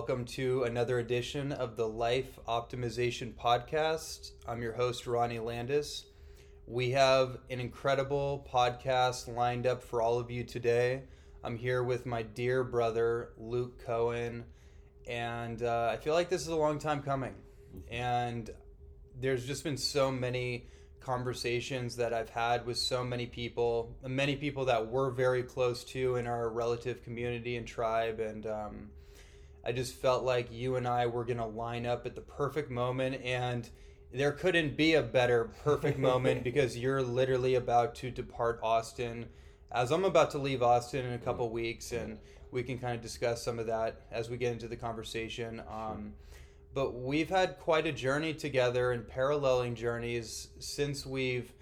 welcome to another edition of the Life Optimization Podcast. I'm your host, Ronnie Landis. We have an incredible podcast lined up for all of you today. I'm here with my dear brother, Luke Kohen, and uh, I feel like this is a long time coming. And there's just been so many conversations that I've had with so many people, many people that we're very close to in our relative community and tribe. And um, I just felt like you and I were going to line up at the perfect moment. And there couldn't be a better perfect moment because you're literally about to depart Austin as I'm about to leave Austin in a couple weeks. And we can kind of discuss some of that as we get into the conversation. Um, but we've had quite a journey together and paralleling journeys since we've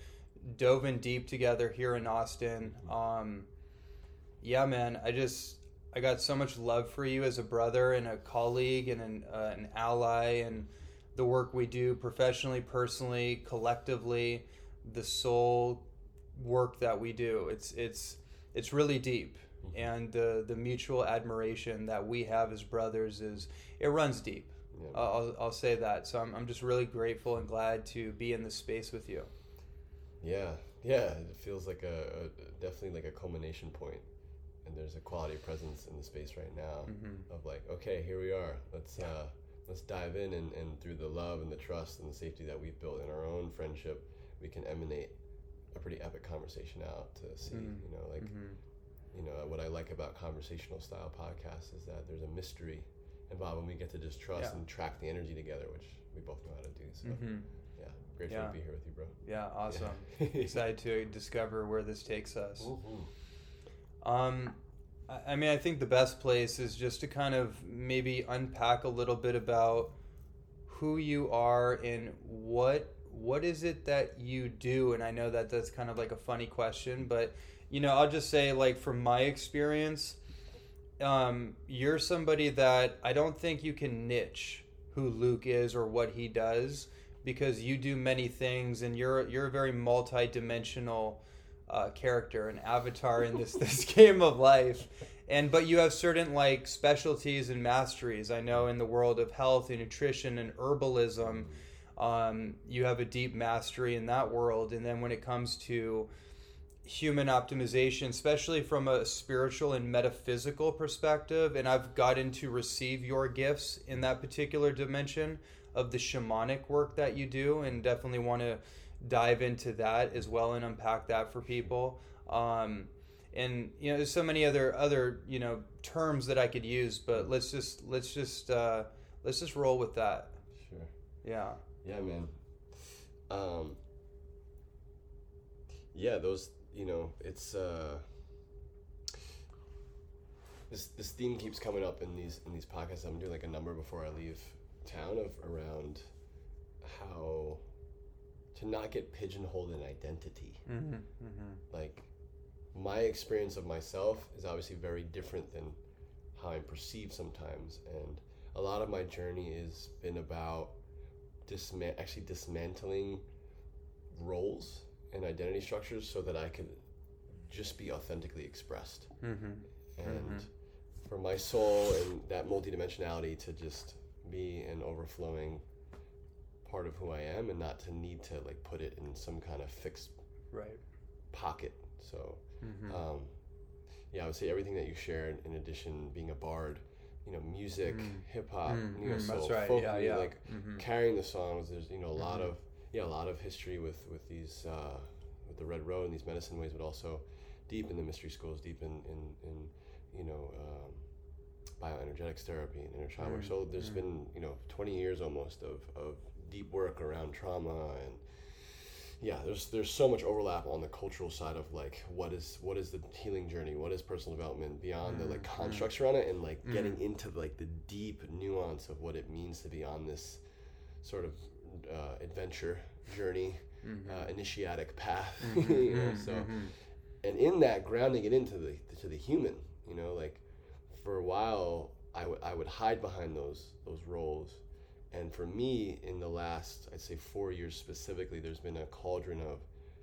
dove in deep together here in Austin. Um, yeah, man, I just I got so much love for you as a brother and a colleague and an, uh, an ally and the work we do professionally, personally, collectively, the soul work that we do. It's it's it's really deep, and the the mutual admiration that we have as brothers is it runs deep. Yeah. I'll, I'll say that. So I'm, I'm just really grateful and glad to be in this space with you. Yeah, yeah. It feels like a, a definitely like a culmination point, and there's a quality presence in the space right now mm-hmm. of like, okay, here we are. Let's uh, let's dive in, and, and through the love and the trust and the safety that we've built in our own friendship, we can emanate a pretty epic conversation out to see. Mm-hmm. You know, like. Mm-hmm. You know what I like about conversational style podcasts is that there's a mystery involved, and we get to just trust yeah. and track the energy together, which we both know how to do. So, mm-hmm. yeah, grateful yeah. to be here with you, bro. Yeah, awesome. Yeah. Excited to discover where this takes us. Mm-hmm. Um, I mean, I think the best place is just to kind of maybe unpack a little bit about who you are and what what is it that you do? And i know that that's kind of like a funny question but you know i'll just say like from my experience um, you're somebody that I don't think you can niche who Luke is or what he does because you do many things and you're you're a very multi-dimensional uh, character, an avatar in this this game of life. And but you have certain like specialties and masteries. I know in the world of health and nutrition and herbalism, um, you have a deep mastery in that world. And then when it comes to human optimization, especially from a spiritual and metaphysical perspective. And I've gotten to receive your gifts in that particular dimension of the shamanic work that you do, and definitely want to dive into that as well and unpack that for people. Um, and you know, there's so many other other you know terms that I could use, but let's just let's just uh, let's just roll with that. Sure. Yeah. Yeah, man. Um, yeah, those you know, it's uh, this this theme keeps coming up in these in these podcasts. I'm doing like a number before I leave town of around how to not get pigeonholed in identity. Mm-hmm, mm-hmm. Like my experience of myself is obviously very different than how I'm perceived sometimes, and a lot of my journey has been about disma- actually dismantling roles and identity structures so that I could just be authentically expressed. Mm-hmm. And mm-hmm. for my soul and that multidimensionality to just be an overflowing part of who I am and not to need to like put it in some kind of fixed right pocket. So, mm-hmm. um, yeah, I would say everything that you shared, in addition, being a bard, you know, music, mm. hip hop, mm. neo soul, right. folk, yeah, yeah. like mm-hmm. carrying the songs. There's you know a lot mm-hmm. of yeah, a lot of history with with these uh, with the Red Road and these medicine ways, but also deep in the mystery schools, deep in in, in you know um, bioenergetics therapy and inner child mm work. So there's mm been you know 20 years almost of of deep work around trauma and yeah there's there's so much overlap on the cultural side of like what is what is the healing journey what is personal development beyond mm the like mm-hmm. constructs around it and like mm getting into like the deep nuance of what it means to be on this sort of uh, adventure journey, mm-hmm. uh, initiatic path. Mm-hmm. you know, so and in that grounding it into the to the human. You know, like for a while I would I would hide behind those those roles. And for me, in the last, I'd say four years specifically, there's been a cauldron of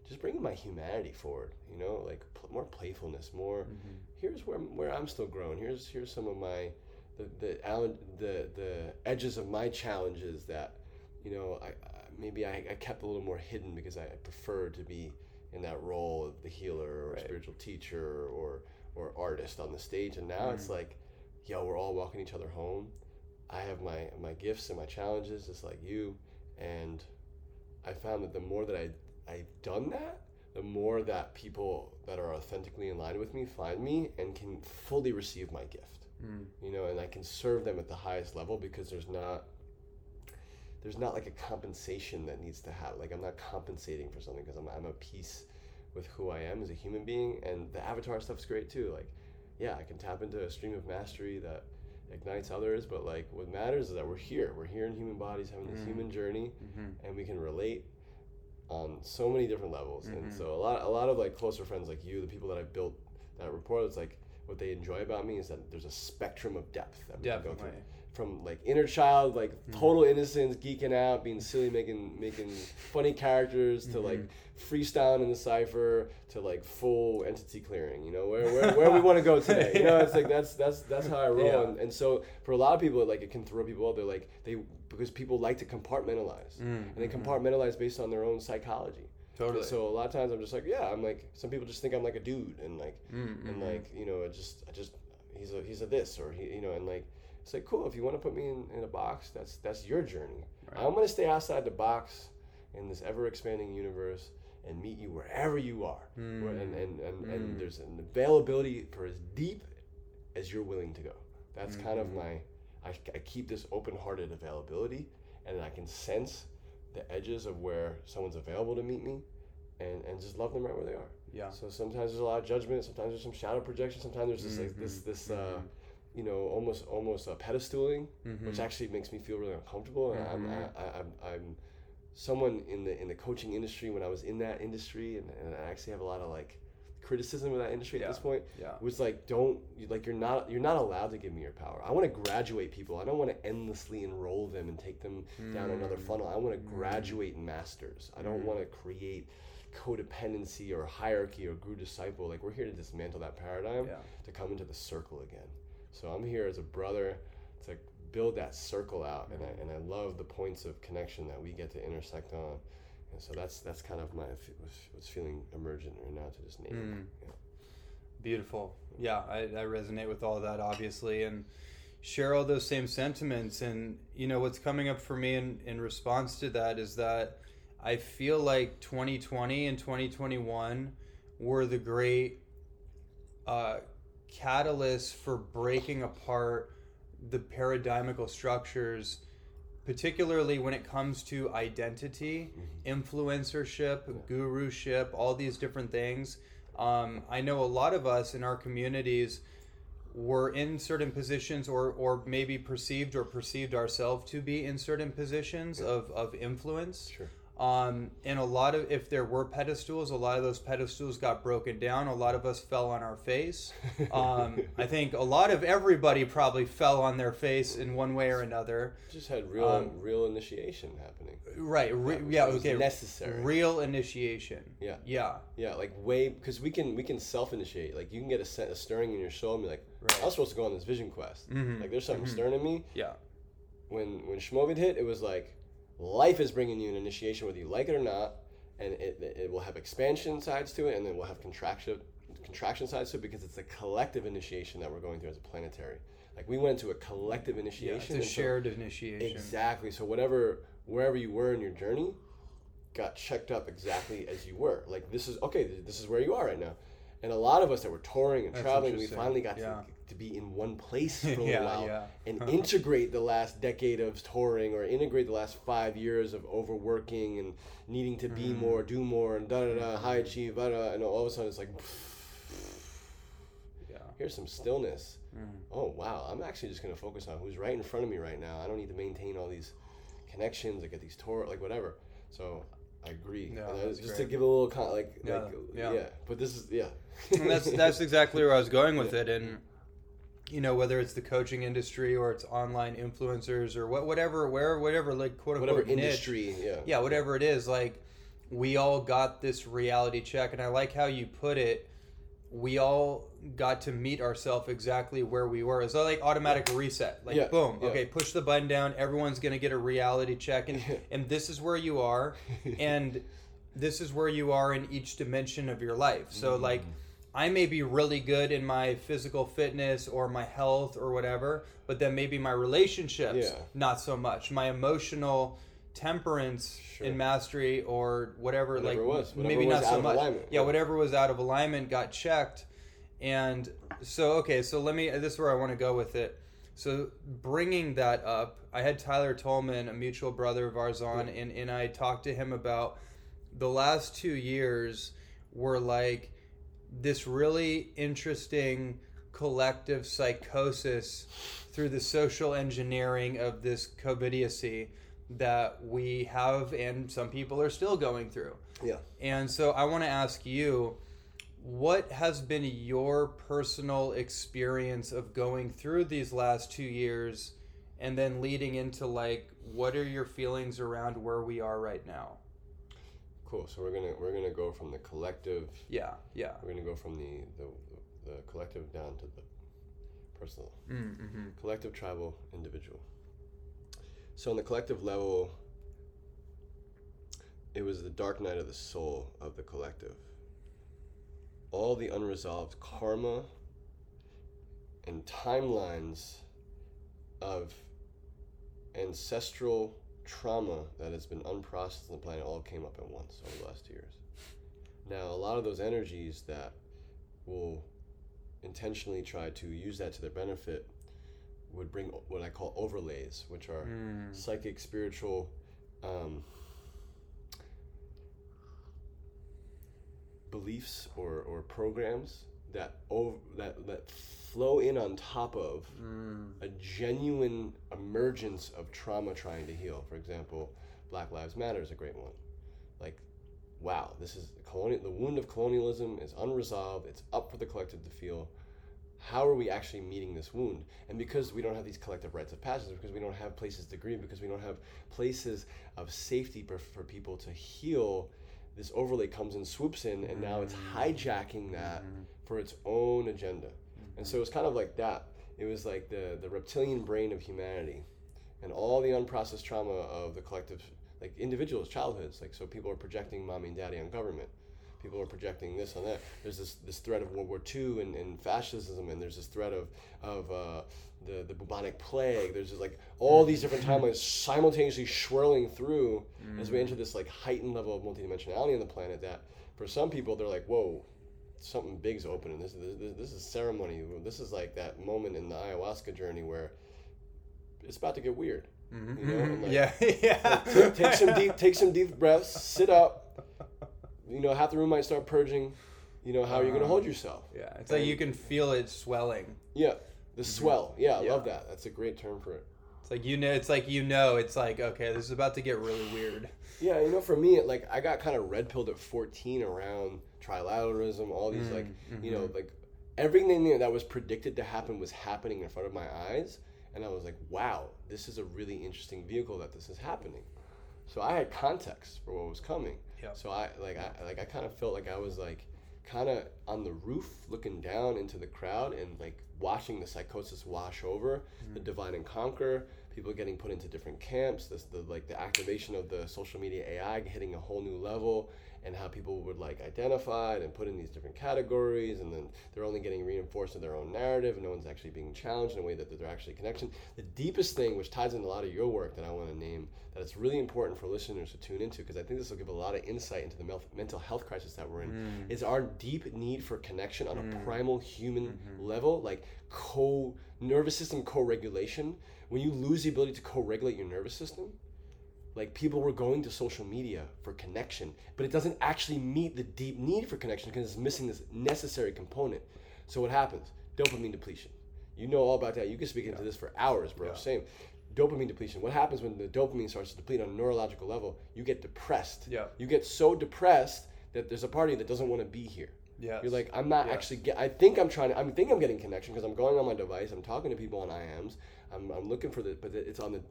just bringing my humanity forward. You know, like pl- more playfulness, more. Mm-hmm. Here's where where I'm still growing. Here's here's some of my the the the the edges of my challenges that you know I, I maybe I, I, kept a little more hidden because I prefer to be in that role of the healer or right. spiritual teacher or or artist on the stage and now mm. it's like yo we're all walking each other home I have my my gifts and my challenges just like you and I found that the more that I I've done that the more that people that are authentically in line with me find me and can fully receive my gift. Mm. you know and i can serve them at the highest level because there's not there's not like a compensation that needs to have like i'm not compensating for something because I'm, I'm a piece with who i am as a human being and the avatar stuff's great too. Like yeah i can tap into a stream of mastery that ignites others but like what matters is that we're here we're here in human bodies having this mm. human journey mm-hmm. and we can relate on so many different levels. Mm-hmm. And so a lot a lot of like closer friends like you, the people that I built that rapport, it's like what they enjoy about me is that there's a spectrum of depth that we Definitely. can go through. From like inner child, like mm-hmm. total innocence, geeking out, being silly, making making funny characters, to mm-hmm. like freestyling in the cipher, to like full entity clearing. You know where where, where we want to go today. You know, it's like that's that's that's how I roll. Yeah. And, and so for a lot of people, like it can throw people out. They're like they because people like to compartmentalize, mm, and they mm-hmm. compartmentalize based on their own psychology. Totally. So a lot of times I'm just like, yeah, I'm like, some people just think I'm like a dude, and like, mm-hmm. and like, you know, I just, I just, he's a, he's a this, or he, you know, and like, it's like cool if you want to put me in, in a box, that's that's your journey. Right. I'm gonna stay outside the box in this ever expanding universe and meet you wherever you are, mm. Where, and and and, mm. and there's an availability for as deep as you're willing to go. That's mm-hmm. kind of mm-hmm. my I, I keep this open hearted availability and I can sense the edges of where someone's available to meet me and, and just love them right where they are. Yeah. So sometimes there's a lot of judgment, sometimes there's some shadow projection, sometimes there's just mm-hmm. like this this uh, mm-hmm. Uh, you know, almost almost a pedestaling, mm-hmm. which actually makes me feel really uncomfortable. And I'm, mm-hmm. I, I'm, I'm someone in the in the coaching industry when I was in that industry, and, and I actually have a lot of like criticism of that industry yeah. at this point yeah. was like don't like you're not you're not allowed to give me your power i want to graduate people i don't want to endlessly enroll them and take them mm. down another hmm. funnel i want to mm. graduate masters i don't mm. want to create codependency or hierarchy or guru disciple like we're here to dismantle that paradigm yeah. to come into the circle again so i'm here as a brother to build that circle out and I, and I love the points of connection that we get to intersect on and so that's that's kind of my what's feeling emergent right now to just name mm. it. Yeah. Beautiful. Yeah, I, I resonate with all that obviously and share all those same sentiments. And you know what's coming up for me in, in response to that is that I feel like 2020 and 2021 were the great uh, catalysts for breaking apart the paradigmical structures particularly when it comes to identity, mm-hmm. influencership, yeah. guruship, all these different things. Um, I know a lot of us in our communities were in certain positions or, or maybe perceived or perceived ourselves to be in certain positions yeah. of, of influence. Sure. Um, and a lot of, if there were pedestals, a lot of those pedestals got broken down. A lot of us fell on our face. Um, I think a lot of everybody probably fell on their face in one way or another. Just had real, um, real initiation happening. Right. Re- yeah. Okay. Necessary. Real initiation. Yeah. Yeah. Yeah. Like way because we can we can self initiate. Like you can get a, set, a stirring in your soul and be like, right. I was supposed to go on this vision quest. Mm-hmm. Like there's something mm-hmm. stirring in me. Yeah. When when Shmovid hit, it was like life is bringing you an initiation whether you like it or not and it, it will have expansion sides to it and then we'll have contraction contraction sides to it because it's a collective initiation that we're going through as a planetary. Like we went into a collective initiation yeah, it's a shared so, initiation. Exactly. So whatever wherever you were in your journey got checked up exactly as you were. Like this is okay this is where you are right now. And a lot of us that were touring and That's traveling we finally got yeah. to to be in one place for a yeah, while yeah. and integrate the last decade of touring or integrate the last five years of overworking and needing to be mm. more, do more, and da da da, high achieve, da da, and all of a sudden it's like, yeah. here's some stillness. Mm. Oh wow, I'm actually just gonna focus on who's right in front of me right now. I don't need to maintain all these connections, I get these tour, like whatever. So I agree. Yeah, just great. to give a little con- like, yeah, like yeah. yeah. But this is yeah. and that's that's exactly where I was going with it, and you know whether it's the coaching industry or it's online influencers or what whatever where whatever like quote unquote whatever industry niche, yeah yeah whatever it is like we all got this reality check and I like how you put it we all got to meet ourselves exactly where we were. It's like automatic reset. Like yeah, boom, yeah. okay, push the button down. Everyone's gonna get a reality check, and and this is where you are, and this is where you are in each dimension of your life. So mm-hmm. like. I may be really good in my physical fitness or my health or whatever, but then maybe my relationships yeah. not so much. My emotional temperance sure. in mastery or whatever, whatever like was, whatever maybe not so much. Yeah, yeah, whatever was out of alignment got checked. And so okay, so let me this is where I want to go with it. So bringing that up, I had Tyler Tolman, a mutual brother of ours on, and, and I talked to him about the last two years were like this really interesting collective psychosis through the social engineering of this COVIDiocy that we have and some people are still going through. Yeah. And so I want to ask you what has been your personal experience of going through these last 2 years and then leading into like what are your feelings around where we are right now? Cool. So we're to we're to go from the collective Yeah, yeah. We're to go from the the, the collective down to the personal. Mm-hmm. Collective, tribal, individual. So on the collective level, it was the dark night of the soul of the collective. All the unresolved karma and timelines of ancestral trauma that has been unprocessed on the planet all came up at once over the last two years. Now, a lot of those energies that will intentionally try to use that to their benefit would bring what I call overlays, which are mm. psychic, spiritual, um, beliefs or, or programs that over, that that flow in on top of mm. a genuine emergence of trauma trying to heal. For example, Black Lives Matter is a great one. Like, wow, this is colonial. The wound of colonialism is unresolved. It's up for the collective to feel how are we actually meeting this wound? And because we don't have these collective rites of passage, because we don't have places to grieve, because we don't have places of safety for, for people to heal, this overlay comes and swoops in, and now it's mm-hmm. hijacking that mm-hmm. for its own agenda. And so it's kind of like that. It was like the, the reptilian brain of humanity and all the unprocessed trauma of the collective, like individuals' childhoods. Like, so people are projecting mommy and daddy on government people are projecting this on that. There's this, this threat of World War II and, and fascism, and there's this threat of, of uh, the, the bubonic plague. There's just like all these different timelines simultaneously swirling through mm. as we enter this like heightened level of multidimensionality on the planet that for some people they're like, whoa, something big's opening. This, this, this is ceremony. This is like that moment in the ayahuasca journey where it's about to get weird. Mm-hmm. You know? like, yeah, yeah. Like, take, some deep, take some deep breaths. Sit up you know, half the room might start purging. You know, how are you going to hold uh-huh. yourself? Yeah, it's and, like you can feel it swelling. Yeah, the mm-hmm. swell. Yeah, I yeah. love that. That's a great term for it. It's like you know, it's like you know, it's like okay, this is about to get really weird. Yeah, you know, for me, like I got kind of red pilled at fourteen around trilateralism, all these mm, like, mm-hmm. you know, like everything that was predicted to happen was happening in front of my eyes, and I was like, wow, this is a really interesting vehicle that this is happening. So I had context for what was coming. Yeah. So I like I like I kind of felt like I was like kind of on the roof looking down into the crowd and like watching the psychosis wash over mm-hmm. the divide and conquer people getting put into different camps this the like the activation of the social media ai hitting a whole new level and how people would like identify and put in these different categories and then they're only getting reinforced in their own narrative and no one's actually being challenged in a way that they're actually connection the deepest thing which ties into a lot of your work that i want to name that it's really important for listeners to tune into because i think this will give a lot of insight into the mental health crisis that we're in mm. is our deep need for connection on mm. a primal human mm-hmm. level like co nervous system co-regulation when you lose the ability to co-regulate your nervous system like people were going to social media for connection but it doesn't actually meet the deep need for connection because it's missing this necessary component so what happens dopamine depletion you know all about that you can speak into yeah. this for hours bro yeah. same dopamine depletion what happens when the dopamine starts to deplete on a neurological level you get depressed yeah you get so depressed that there's a party that doesn't want to be here yeah. You're like, I'm not yes. actually get. I think I'm trying to. I think I'm getting connection because I'm going on my device. I'm talking to people on IMs. I'm, I'm looking for the, but it's on the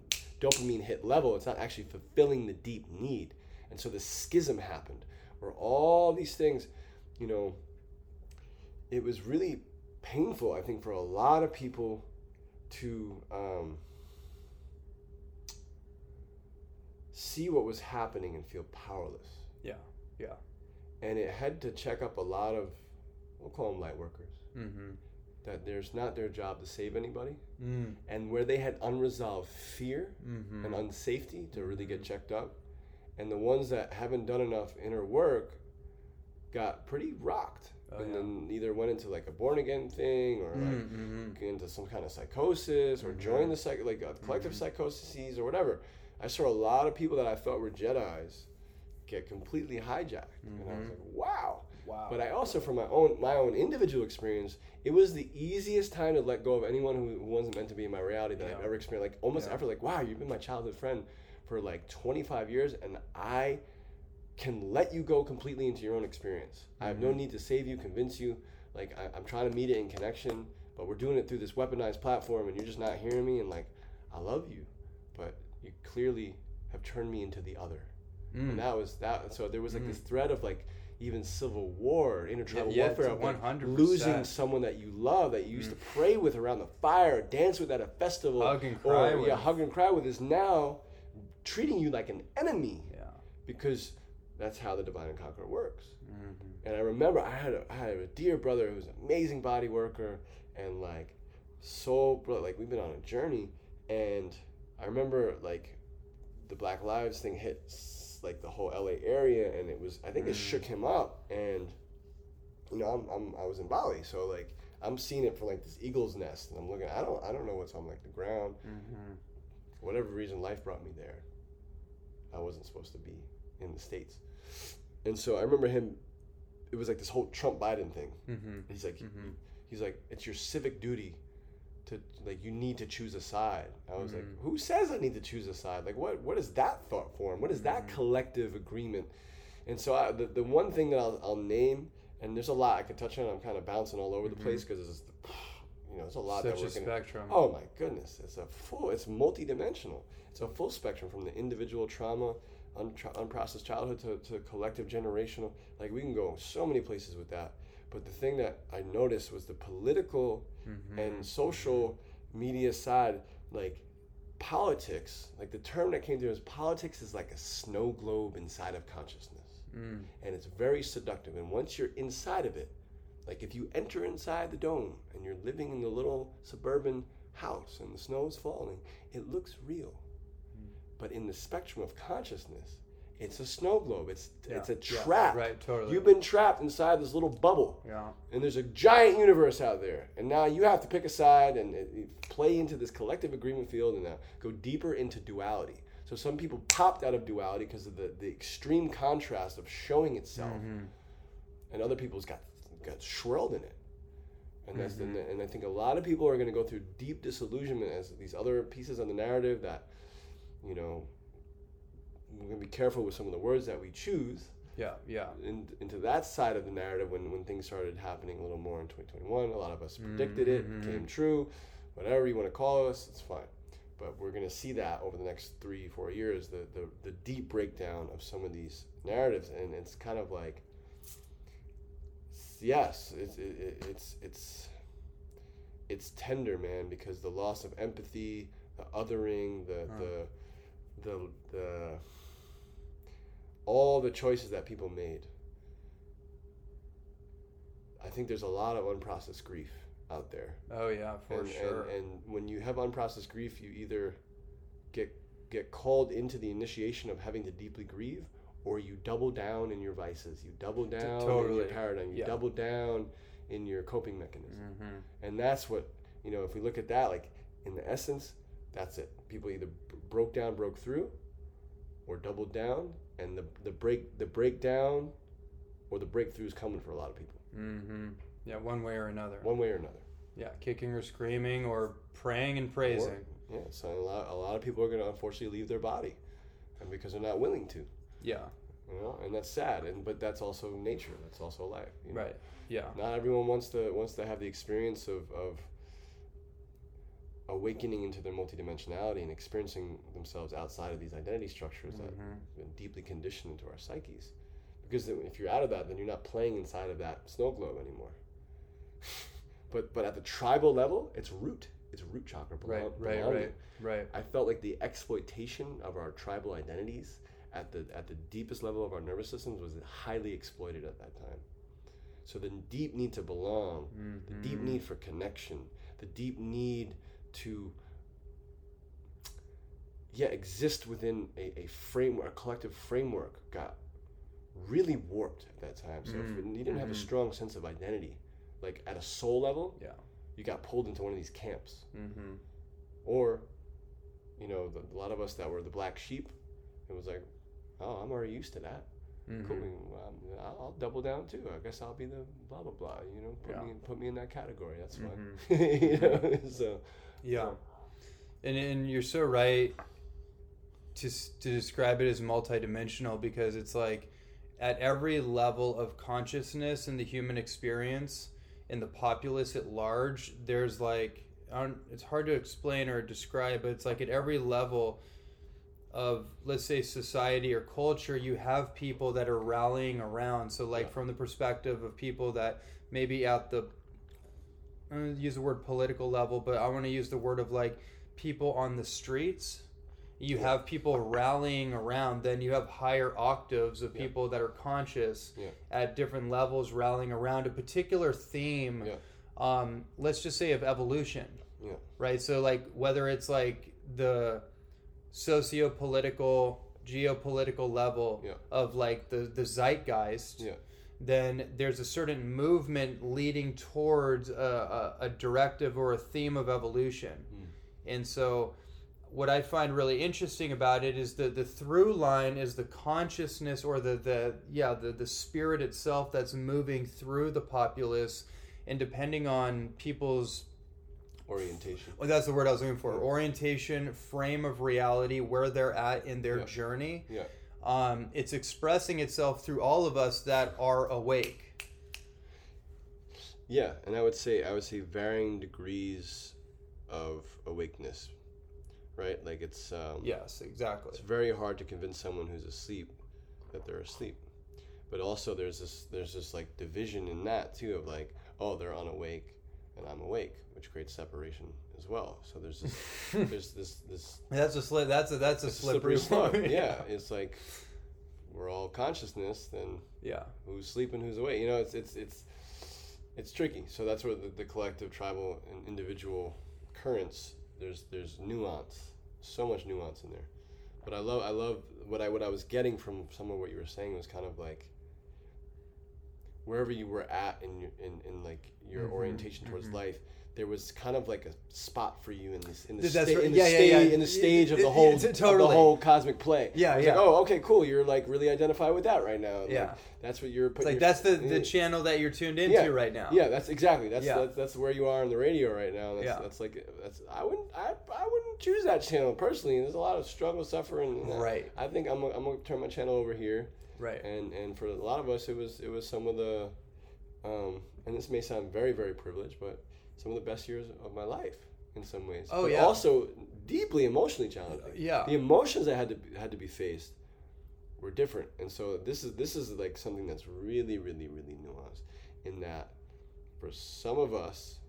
dopamine hit level, it's not actually fulfilling the deep need. And so the schism happened where all these things, you know, it was really painful, I think, for a lot of people to um, see what was happening and feel powerless. Yeah, yeah. And it had to check up a lot of, we'll call them light workers. Mm-hmm. That there's not their job to save anybody, mm. and where they had unresolved fear mm-hmm. and unsafety to really get checked up, and the ones that haven't done enough inner work got pretty rocked Oh, and yeah. then either went into like a born again thing or like mm-hmm. into some kind of psychosis or mm-hmm. joined the psych like a collective mm-hmm. psychoses or whatever. I saw a lot of people that I thought were Jedi's get completely hijacked, and I was mm-hmm. like, wow. Wow. But I also, from my own my own individual experience, it was the easiest time to let go of anyone who wasn't meant to be in my reality that yeah. I've ever experienced. Like almost yeah. ever, like wow, you've been my childhood friend for like 25 years, and I can let you go completely into your own experience. Mm-hmm. I have no mm-hmm. need to save you, convince you. Like I, am trying to meet it in connection, but we're doing it through this weaponized platform, and you're just not hearing me. And like, I love you, but you clearly have turned me into the other. Mm. And that was that. So there was like mm. this thread of like even civil war, intertribal yeah, warfare, of like losing someone that you love, that you used mm. to pray with around the fire, dance with at a festival, hug and cry or, with. yeah, hug and cry with, is now treating you like an enemy. Yeah. Because that's how the divine and conqueror works. Mm-hmm. And I remember I had a, I had a dear brother who was an amazing body worker and like so like we've been on a journey and I remember like the Black Lives thing hit like the whole LA area and it was I think it shook him up and you know I'm, I'm I was in Bali so like I'm seeing it from like this eagle's nest and I'm looking I don't I don't know what's on like the ground mm-hmm. for whatever reason life brought me there I wasn't supposed to be in the states and so I remember him. It was like this whole Trump Biden thing. Mm-hmm. He's like, mm-hmm. he's like, it's your civic duty to like you need to choose a side. I was mm-hmm. like, who says I need to choose a side? Like, what what is that thought form? What is that mm-hmm. collective agreement? And so I, the the one thing that I'll, I'll name, and there's a lot I could touch on. I'm kind of bouncing all over the mm-hmm. place because it's you know, it's a lot Such that we're a spectrum. oh my goodness, it's a full, it's multidimensional. It's a full spectrum from the individual trauma unprocessed childhood to, to collective generational. Like we can go so many places with that. But the thing that I noticed was the political mm-hmm. and social media side, like politics, like the term that came through is politics is like a snow globe inside of consciousness. Mm. And it's very seductive. And once you're inside of it, like if you enter inside the dome and you're living in the little suburban house and the snow is falling, it looks real. But in the spectrum of consciousness, it's a snow globe. It's yeah. it's a trap. Yeah, right, totally. You've been trapped inside this little bubble. Yeah. And there's a giant universe out there, and now you have to pick a side and, play into this collective agreement field and now go deeper into duality. So some people popped out of duality because of the, the extreme contrast of showing itself, mm-hmm. and other people's got got swirled in it. And that's mm-hmm. the, and I think a lot of people are going to go through deep disillusionment as these other pieces of the narrative that you know, we're gonna be careful with some of the words that we choose. Yeah, yeah. In, into that side of the narrative, when when things started happening a little more in 2021, a lot of us predicted mm-hmm. it, came true. Whatever you want to call us, it's fine. But we're gonna see that over the next three, four years, the the, the deep breakdown of some of these narratives, and it's kind of like, yes, it's it, it's it's it's tender, man, because the loss of empathy, the othering, the huh. the the the all the choices that people made. I think there's a lot of unprocessed grief out there. Oh yeah, for and, sure. And, and when you have unprocessed grief, you either get get called into the initiation of having to deeply grieve, or you double down in your vices. You double down totally. in your paradigm. You yeah. double down in your coping mechanism. Mm-hmm. And that's what you know. If we look at that, like in the essence, that's it. People either broke down, broke through, or doubled down, and the the break the breakdown or the breakthrough is coming for a lot of people. Mm-hmm. Yeah, one way or another. One way or another. Yeah, kicking or screaming or praying and praising. Or, yeah, so a lot, a lot of people are going to unfortunately leave their body, and because they're not willing to. Yeah. You know, and that's sad, and but that's also nature. That's also life. You know? Right. Yeah. Not everyone wants to wants to have the experience of of awakening into their multidimensionality and experiencing themselves outside of these identity structures mm-hmm. that have been deeply conditioned into our psyches. Because if you're out of that, then you're not playing inside of that snow globe anymore. but but at the tribal level, it's root. It's root chakra. Belong, right, right, right, right. I felt like the exploitation of our tribal identities at the at the deepest level of our nervous systems was highly exploited at that time. So the deep need to belong, mm-hmm. the deep mm-hmm. need for connection, the deep need to yeah exist within a, a framework, a collective framework got really warped at that time. So mm-hmm. if you didn't have a mm-hmm. strong sense of identity, like at a soul level, yeah, you got pulled into one of these camps, mm-hmm. or you know, the, a lot of us that were the black sheep, it was like, oh, I'm already used to that. Mm-hmm. Cool. Um, I'll, I'll, double down too. I guess I'll be the blah blah blah. You know, put yeah. me put me in that category. That's fine. Mm-hmm. you know, so yeah, and and you're so right to to describe it as multidimensional because it's like at every level of consciousness in the human experience in the populace at large there's like it's hard to explain or describe but it's like at every level of let's say society or culture you have people that are rallying around so like yeah. from the perspective of people that maybe at the i'm going to use the word political level but i want to use the word of like people on the streets. You yeah. have people rallying around then you have higher octaves of people yeah. that are conscious yeah. at different levels rallying around a particular theme. Um, let's just say of evolution. Right? So like whether it's like the socio-political geopolitical level of like the the zeitgeist then there's a certain movement leading towards a, a, a directive or a theme of evolution. Mm. and so what I find really interesting about it is that the through line is the consciousness or the, the yeah the, the spirit itself that's moving through the populace and depending on people's orientation. Well that's the word i was looking for. Orientation frame of reality where they're at in their yeah. journey. Yeah um, it's expressing itself through all of us that are awake yeah and i would say i would say varying degrees of awakeness right? Like it's um, yes, exactly. It's very hard to convince someone who's asleep that they're asleep, but also there's this there's this like division in that too of like oh they're unawake and I'm awake, which creates separation as well. So there's this there's this this that's a slip that's a that's a slippery, slope. yeah, it's like we're all consciousness, then yeah, who's sleeping, who's awake? You know, it's it's it's it's tricky. So that's where the, the collective, tribal, and individual currents there's there's nuance, so much nuance in there. But I love I love what I what I was getting from some of what you were saying was kind of like wherever you were at in your, in, in like your mm-hmm, orientation towards mm-hmm. life there was kind of like a spot for you in this in the, sta- right. in the yeah, stage yeah, yeah. in the stage of the whole it, it, totally. of the whole cosmic play. Yeah, yeah. Like, oh, okay, cool. You're like really identify with that right now. Yeah, like, that's what you're. Putting like that's the, the channel that you're tuned into yeah, right now. Yeah, that's exactly that's, yeah. that's that's where you are on the radio right now. That's, yeah. that's like that's I wouldn't I, I wouldn't choose that channel personally. There's a lot of struggle, suffering. Right. I, think I'm I'm gonna turn my channel over here. Right. And and for a lot of us, it was it was some of the, um, and this may sound very very privileged, but some of the best years of my life in some ways. Oh but yeah. Also deeply emotionally challenging. Yeah. The emotions that had to had to be faced were different, and so this is this is like something that's really really really nuanced in that for some of us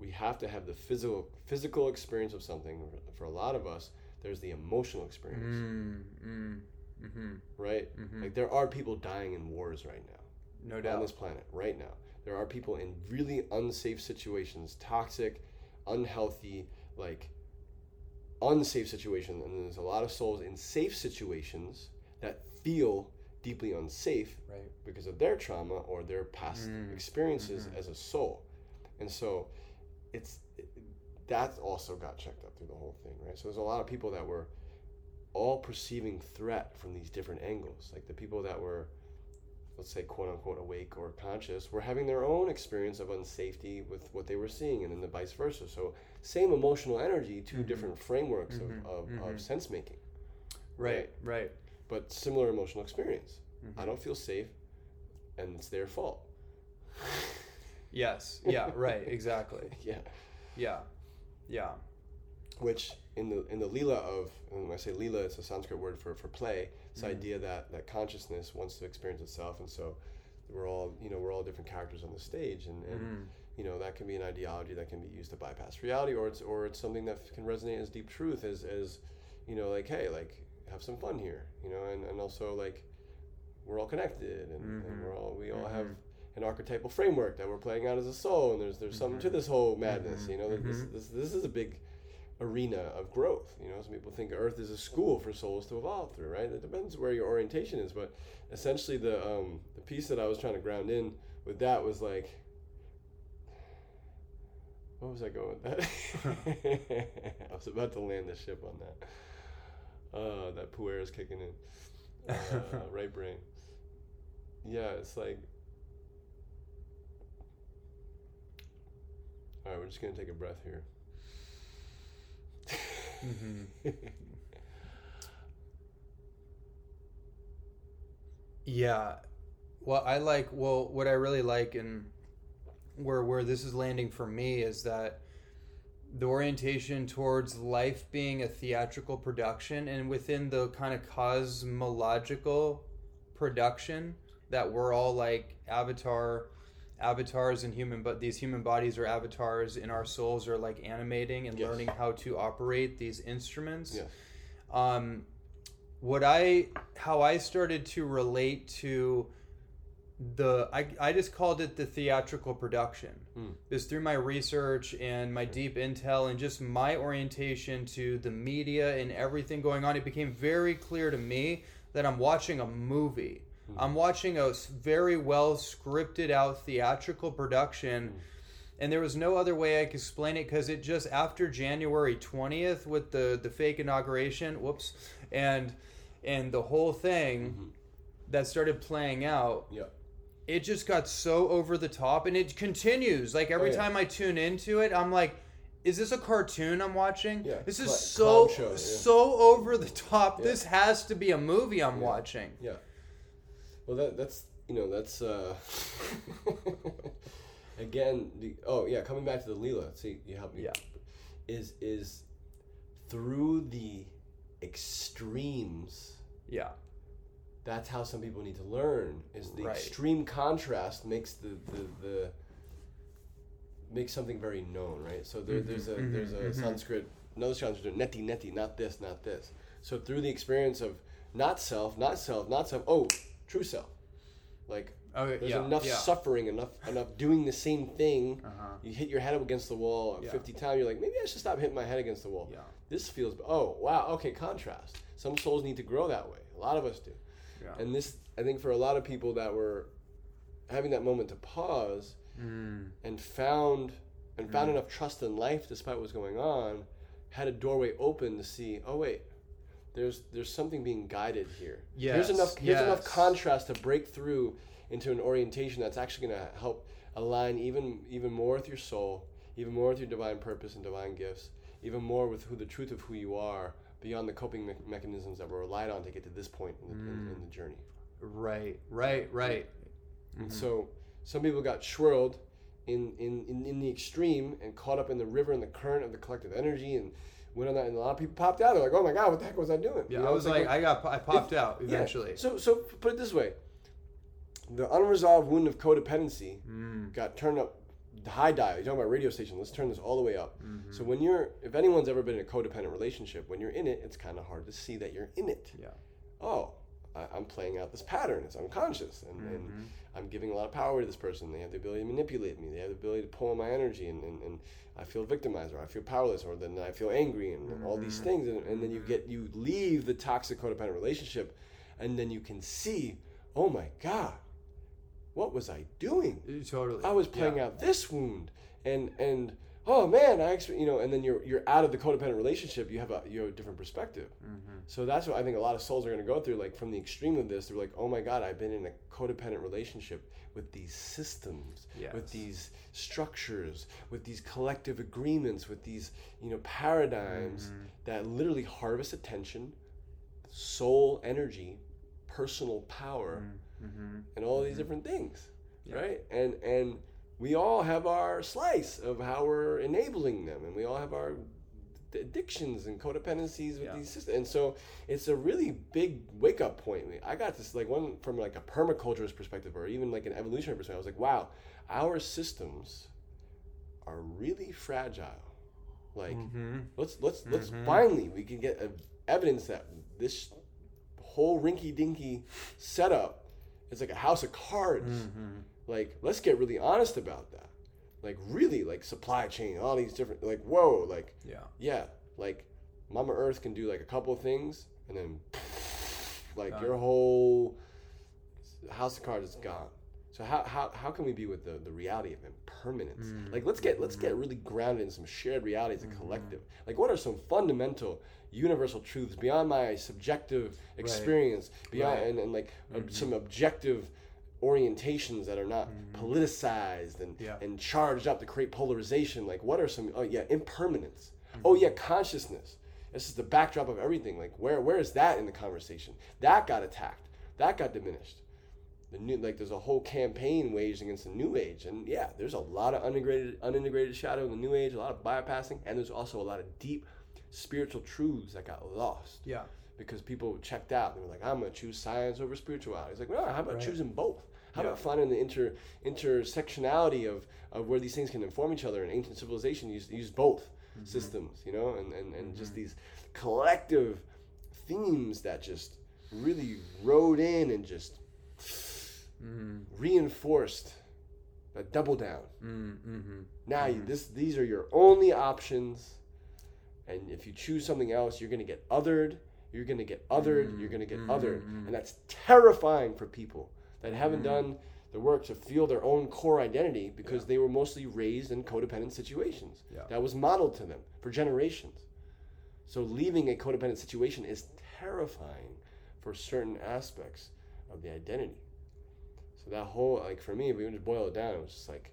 we have to have the physical physical experience of something. For a lot of us, there's the emotional experience. Mm, mm, mm-hmm. Right? Mm-hmm. Like there are people dying in wars right now. No doubt. On this planet right now there are people in really unsafe situations, toxic, unhealthy, like unsafe situations. And there's a lot of souls in safe situations that feel deeply unsafe right. because of their trauma or their past mm. experiences mm-hmm. as a soul. And so it's it, that also got checked up through the whole thing, right? So there's a lot of people that were all perceiving threat from these different angles. Like the people that were let's say quote unquote awake or conscious were having their own experience of unsafety with what they were seeing and then the vice versa. So same emotional energy 2 mm-hmm. different frameworks mm-hmm. of, of, mm-hmm. of, sense making right, right. right. But similar emotional experience. I don't feel safe and it's their fault. Yes. Yeah right. Exactly. Yeah. Yeah. Yeah which in the in the lila of when I say lila, it's a Sanskrit word for for play. This mm-hmm. idea that that consciousness wants to experience itself, and so we're all you know we're all different characters on the stage, and and, mm-hmm. you know that can be an ideology that can be used to bypass reality or it's or it's something that can resonate as deep truth as as you know like hey like have some fun here you know and, and also like we're all connected and, mm-hmm. and we're all we all mm-hmm. have an archetypal framework that we're playing out as a soul and there's there's mm-hmm. something to this whole madness mm-hmm. you know this, mm-hmm. this this is a big arena of growth you know some people think earth is a school for souls to evolve through right it depends where your orientation is but essentially the um the piece that i was trying to ground in with that was like what was I going with that? I was about to land the ship on that. Uh, that puer is kicking in. Uh, right brain. Yeah, it's like. All right, we're just gonna take a breath here. Mm-hmm. yeah, well, I like. Well, what I really like and where where this is landing for me is that the orientation towards life being a theatrical production and within the kind of cosmological production that we're all like avatar avatars in human but these human bodies are avatars in our souls are like animating and yes. learning how to operate these instruments yes. um what i how i started to relate to the I, I just called it the theatrical production mm. is through my research and my deep intel and just my orientation to the media and everything going on it became very clear to me that i'm watching a movie mm. i'm watching a very well scripted out theatrical production mm. and there was no other way i could explain it because it just after january 20th with the the fake inauguration whoops and and the whole thing mm-hmm. that started playing out yep it just got so over the top and it continues like every oh, yeah. time i tune into it i'm like is this a cartoon i'm watching yeah, this is so show, yeah. so over the top yeah. this has to be a movie i'm watching yeah well that that's you know that's uh again the, oh yeah coming back to the Leela see you help me. Yeah. Is is through the extremes yeah. that's how some people need to learn is the right. extreme contrast makes the, the, the makes something very known right? So there, mm-hmm, there's a mm-hmm, there's a mm-hmm. sanskrit another sanskrit neti neti not this not this. So through the experience of not self not self not self oh true self like okay, there's yeah, enough yeah. suffering enough enough doing the same thing uh-huh. you hit your head up against the wall yeah. 50 times you're like maybe i should stop hitting my head against the wall yeah. this feels oh wow okay contrast some souls need to grow that way a lot of us do yeah. And this, I think, for a lot of people that were having that moment to pause mm. and found and mm. found enough trust in life despite what was going on, had a doorway open to see. Oh wait, there's there's something being guided here. Yes. Here's enough. Here's yes. enough contrast to break through into an orientation that's actually going to help align even even more with your soul, even more with your divine purpose and divine gifts, even more with who the truth of who you are beyond the coping me- mechanisms that were relied on to get to this point in the, mm. in, in the journey. Right, right, right. And mm-hmm. so some people got swirled in, in, in, in, the extreme and caught up in the river and the current of the collective energy and went on that. And a lot of people popped out. They're like, "Oh my god, what the heck was I doing?" Yeah, you know, I was like, like, I got, I popped out eventually. Yeah. So, so put it this way: the unresolved wound of codependency mm. got turned up high dial. You're talking about radio station. Let's turn this all the way up. Mm-hmm. So when you're, if anyone's ever been in a codependent relationship, when you're in it, it's kind of hard to see that you're in it. Yeah. Oh, I, am playing out this pattern. It's unconscious, and, mm-hmm. and, I'm giving a lot of power to this person. They have the ability to manipulate me. They have the ability to pull on my energy, and, and, and I feel victimized, or I feel powerless, or then I feel angry, and, mm-hmm. all these mm-hmm. things. And, and then you get you leave the toxic codependent relationship, and then you can see, oh my god what was I doing? Totally. I was playing yeah. out this wound, and and oh man, I actually, you know, and then you're you're out of the codependent relationship. You have a you have a different perspective. Mm-hmm. So that's what I think a lot of souls are going to go through. Like from the extreme of this, they're like, oh my god, I've been in a codependent relationship with these systems, yes. with these structures, with these collective agreements, with these you know paradigms mm-hmm. that literally harvest attention, soul energy, personal power. Mm-hmm and all these mm-hmm. different things, yeah. right? And and we all have our slice of how we're enabling them, and we all have our addictions and codependencies with yeah. these systems. And so it's a really big wake up point. I got this like one from like a permaculturist perspective or even like an evolutionary perspective. I was like, wow, our systems are really fragile. Like mm-hmm. let's let's mm-hmm. let's finally we can get evidence that this whole rinky dinky setup is like a house of cards. Mm-hmm. Like let's get really honest about that. Like really like supply chain, all these different like whoa, like yeah. Yeah, like Mama Earth can do like a couple of things and then like your whole house of cards is gone. So how, how, how can we be with the, the reality of impermanence? Mm. Like let's get let's get really grounded in some shared realities, mm. a collective. Like what are some fundamental universal truths beyond my subjective experience, right. beyond right. And, and like mm-hmm. some objective orientations that are not mm-hmm. politicized and yeah. and charged up to create polarization. Like what are some oh yeah, impermanence. Mm-hmm. Oh yeah, consciousness. This is the backdrop of everything. Like where where is that in the conversation? That got attacked. That got diminished the new like there's a whole campaign waged against the new age and yeah there's a lot of unintegrated unintegrated shadow in the new age a lot of bypassing and there's also a lot of deep spiritual truths that got lost yeah because people checked out they were like i'm gonna choose science over spirituality it's like no how about right. choosing both how yeah. about finding the inter intersectionality of of where these things can inform each other in ancient civilization use use both mm-hmm. systems you know and and, and mm-hmm. just these collective themes that just really rode in and just mm-hmm. reinforced a double down. Mm-hmm. Now mm-hmm. this these are your only options, and if you choose something else, you're gonna get othered. You're gonna get othered. You're gonna get othered, mm-hmm. and that's terrifying for people that haven't mm-hmm. done the work to feel their own core identity because yeah. they were mostly raised in codependent situations. Yeah. That was modeled to them for generations. So leaving a codependent situation is terrifying for certain aspects of the identity. So that whole like for me, if we just boil it down, it was just like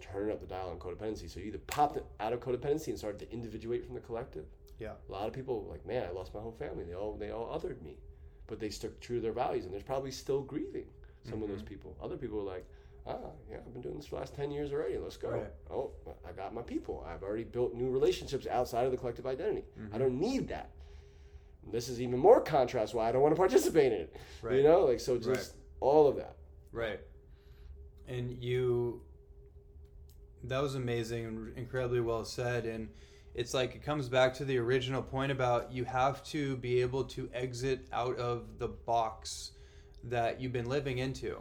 turning up the dial on codependency. So you either popped out of codependency and started to individuate from the collective. Yeah. A lot of people like, man, I lost my whole family. They all they all othered me, but they stuck true to their values, and there's probably still grieving some mm-hmm. of those mm-hmm. people. Other people are like, ah, yeah, I've been doing this for the last ten years already. Let's go. Right. Oh, I got my people. I've already built new relationships outside of the collective identity. Mm-hmm. I don't need that. This is even more contrast why I don't want to participate in it. Right. You know, like so just right. all of that. Right. And you, that was amazing and incredibly well said. And it's like it comes back to the original point about you have to be able to exit out of the box that you've been living into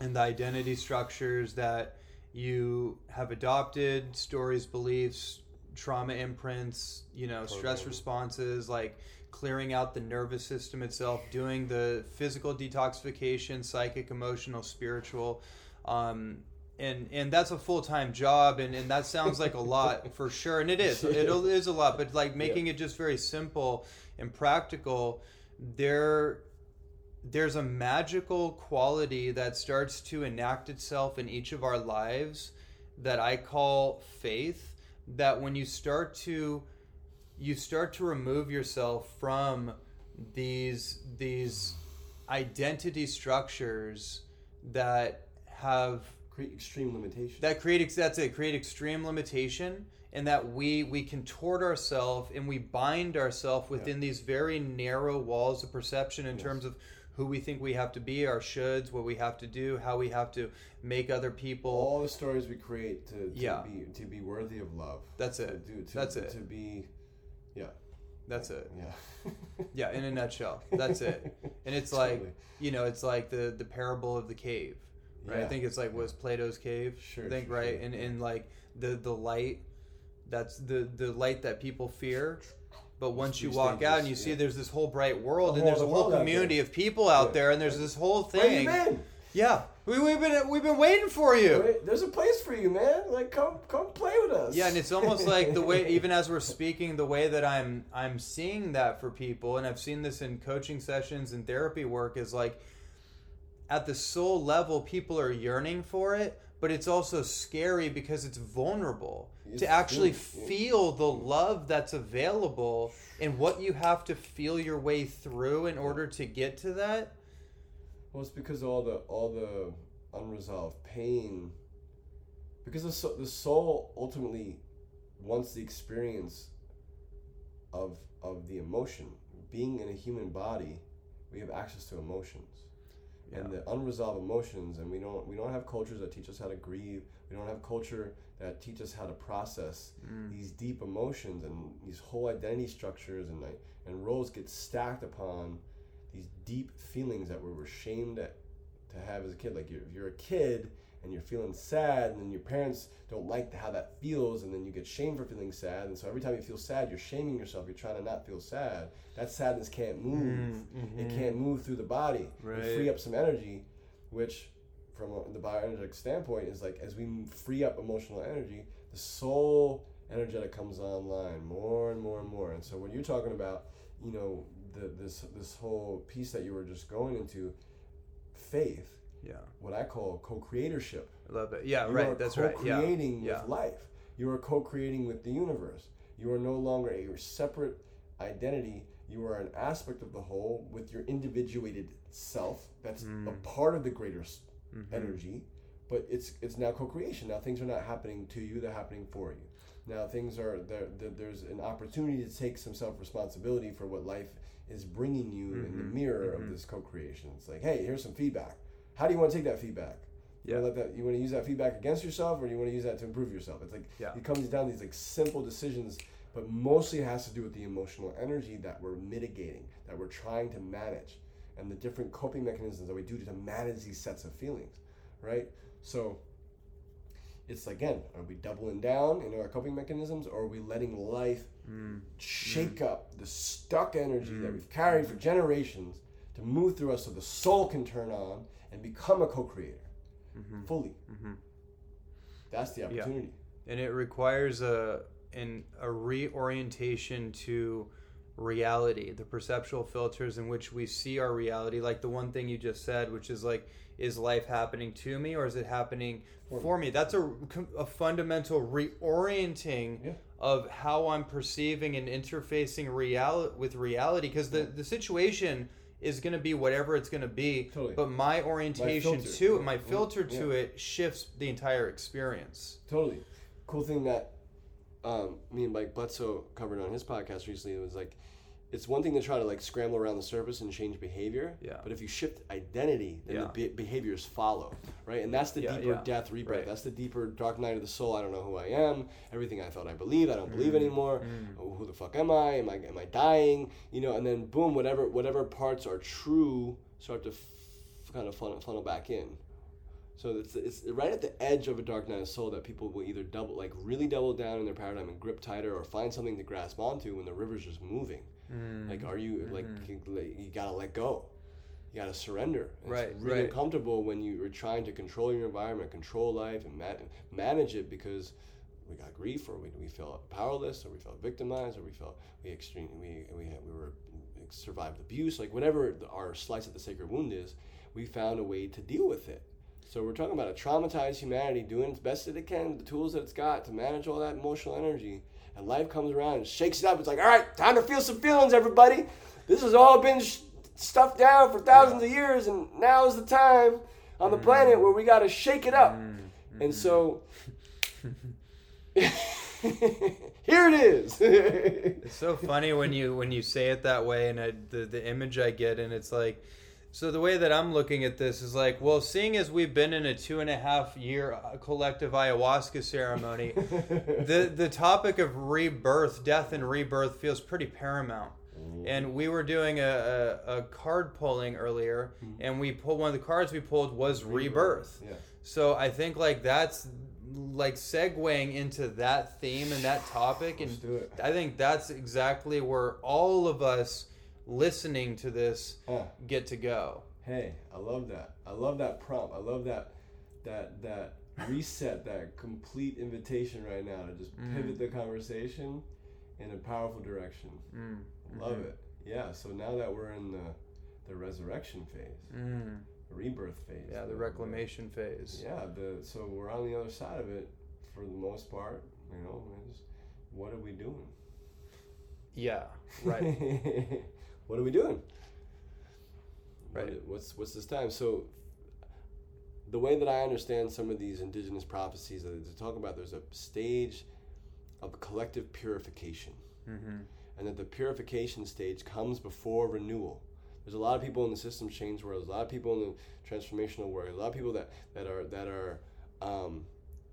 and the identity structures that you have adopted, stories, beliefs, trauma imprints, you know, totally. stress responses, like clearing out the nervous system itself, doing the physical detoxification, psychic, emotional, spiritual. Um, and and that's a full time job, and, and that sounds like a lot for sure, and it is. It is a lot, but like making yeah. it just very simple and practical, there there's a magical quality that starts to enact itself in each of our lives that I call faith. That when you start to you start to remove yourself from these these identity structures that have create extreme limitation that create that's it create extreme limitation and that we we contort ourselves and we bind ourselves within yeah. these very narrow walls of perception in yes. terms of who we think we have to be, our shoulds, what we have to do, how we have to make other people. All the stories we create to, to yeah. be to be worthy of love. That's it. To, to, That's it. To be yeah. That's it. Yeah. yeah, in a nutshell. That's it. And it's like, you know, it's like the the parable of the cave. Right? Yeah. I think it's like was Plato's cave. Sure. I think sure, right? Sure. And and like the the light that's the the light that people fear. But once you walk out and you see there's this whole bright world, and there's a whole community of people out there, and there's this whole thing. Yeah, we, we've been we've been waiting for you. There's a place for you, man. Like come come play with us. Yeah, and it's almost like the way even as we're speaking, the way that I'm I'm seeing that for people, and I've seen this in coaching sessions and therapy work is like at the soul level, people are yearning for it, but it's also scary because it's vulnerable it's to actually feel the mm. love that's available and what you have to feel your way through in order to get to that well, it's because of all the all the unresolved pain. Because the soul, the soul ultimately wants the experience of of the emotion. Being in a human body, we have access to emotions, yeah. and the unresolved emotions and we don't we don't have cultures that teach us how to grieve we don't have culture that teach us how to process mm. these deep emotions and these whole identity structures and like and roles get stacked upon these deep feelings that we were shamed at, to have as a kid like you're, if you're a kid and you're feeling sad and then your parents don't like how that feels and then you get shamed for feeling sad and so every time you feel sad you're shaming yourself. You're trying to not feel sad. That sadness can't move. Mm-hmm. it can't move through the body. Right. free up some energy which from the bioenergetic standpoint is like as we free up emotional energy the soul energetic comes online more and more and more. And so when you're talking about you know the, this this whole piece that you were just going into faith yeah what i call co-creatorship I love it yeah you right that's right co-creating yeah. with yeah. life you are co-creating with the universe you are no longer a separate identity you are an aspect of the whole with your individuated self that's mm. a part of the greater mm-hmm. energy but it's it's now co-creation now things are not happening to you they're happening for you now things are there, there's an opportunity to take some self-responsibility for what life is bringing you mm-hmm. in the mm-hmm. mirror mm-hmm. of this co-creation it's like hey here's some feedback how do you want to take that feedback? Yeah. You want to let that you want to use that feedback against yourself, or you want to use that to improve yourself? It's like yeah. it comes down to these like simple decisions, but mostly it has to do with the emotional energy that we're mitigating, that we're trying to manage, and the different coping mechanisms that we do to manage these sets of feelings, right? So it's again, are we doubling down in our coping mechanisms, or are we letting life mm. shake mm. up the stuck energy mm. that we've carried for generations to move through us so the soul can turn on and become a co-creator mm-hmm. fully. Mm-hmm. That's the opportunity. Yeah. And it requires a in a reorientation to reality, the perceptual filters in which we see our reality. Like the one thing you just said, which is like, is life happening to me or is it happening for, for me? That's a, a fundamental reorienting yeah. of how I'm perceiving and interfacing real with reality. Because the, the situation is going to be whatever it's going to be. Totally. But my orientation my to it, my filter yeah. to it shifts the entire experience. Totally. Cool thing that um, me and Mike Butso covered on his podcast recently it was like it's one thing to try to like scramble around the surface and change behavior. Yeah. But if you shift identity, then yeah. the be- behaviors follow, right? And that's the yeah, deeper yeah. death rebirth. Right. That's the deeper dark night of the soul. I don't know who I am. Everything I thought I believed, I don't mm. believe anymore. Mm. Oh, who the fuck am I? Am I am I dying? You know. And then boom, whatever whatever parts are true start to f- kind of funnel, funnel back in. So it's, it's right at the edge of a dark night of soul that people will either double, like really double down in their paradigm and grip tighter, or find something to grasp onto when the river's just moving. Mm. Like, are you mm-hmm. like you, you, gotta let go? You gotta surrender. It's right, really right. uncomfortable when you are trying to control your environment, control life, and ma- manage it because we got grief, or we, we felt powerless, or we felt victimized, or we felt we extreme we we had, we were survived abuse, like whatever our slice of the sacred wound is. We found a way to deal with it. So we're talking about a traumatized humanity doing its best that it can the tools that it's got to manage all that emotional energy and life comes around and shakes it up. It's like, all right, time to feel some feelings, everybody. This has all been sh- stuffed down for thousands yeah. of years, and now is the time on the mm. planet where we got to shake it up. Mm. And so, here it is. it's so funny when you when you say it that way, and I, the the image I get, and it's like so the way that I'm looking at this is like, well, seeing as we've been in a two and a half year uh, collective ayahuasca ceremony, the the topic of rebirth, death, and rebirth feels pretty paramount. Mm. And we were doing a, a, a card pulling earlier, mm. and we pulled one of the cards we pulled was rebirth. rebirth. Yeah. So I think like that's like segueing into that theme and that topic, and I think that's exactly where all of us listening to this get to go. Hey, I love that. I love that prompt. I love that that that reset, that complete invitation right now to just mm. pivot the conversation in a powerful direction. Mm. Love mm-hmm. it. Yeah. So now that we're in the the resurrection phase, mm. the rebirth phase. Yeah, the reclamation the, phase. Yeah. The so we're on the other side of it for the most part. You know, what are we doing? Yeah. Right. what are we doing? Right. What, what's what's this time? So the way that I understand some of these indigenous prophecies that they talk about, there's a stage of collective purification, mm-hmm. and that the purification stage comes before renewal. There's a lot of people in the systems change world. There's a lot of people in the transformational world. A lot of people that that are that are um,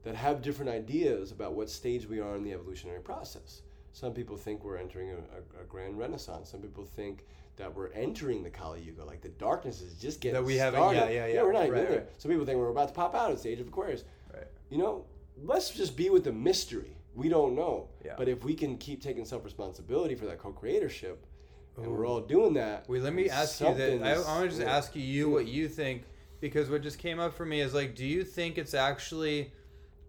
that have different ideas about what stage we are in the evolutionary process. Some people think we're entering a, a, a grand renaissance. Some people think that we're entering the Kali Yuga, like the darkness is just getting that we haven't. Yeah, yeah, yeah. yeah we're not even right, there. Right. Some people think we're about to pop out. It's the age of Aquarius. Right. You know, let's just be with the mystery. We don't know. Yeah. But if we can keep taking self responsibility for that co-creatorship, and we're all doing that. Wait, let me ask you that. I, I want to just yeah. ask you what you think because what just came up for me is like, do you think it's actually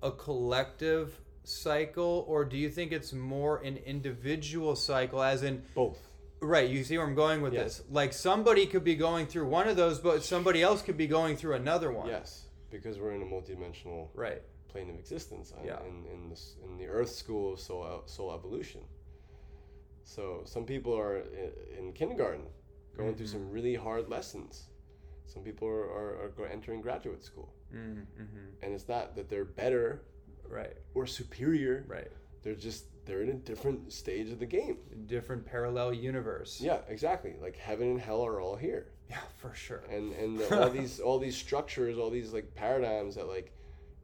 a collective cycle, or do you think it's more an individual cycle, as in both? Right, you see where I'm going with yes. this. Like somebody could be going through one of those, but somebody else could be going through another one. Yes, because we're in a multidimensional right plane of existence. Yeah. In in, this, in the Earth school of soul soul evolution. So some people are in, kindergarten, going mm-hmm. through some really hard lessons. Some people are, are, are entering graduate school, mm-hmm. and it's not that they're better, right, or superior, right. They're just they're in a different stage of the game. Different parallel universe. Yeah, exactly. Like heaven and hell are all here. Yeah, for sure. And and the, all these all these structures, all these like paradigms that like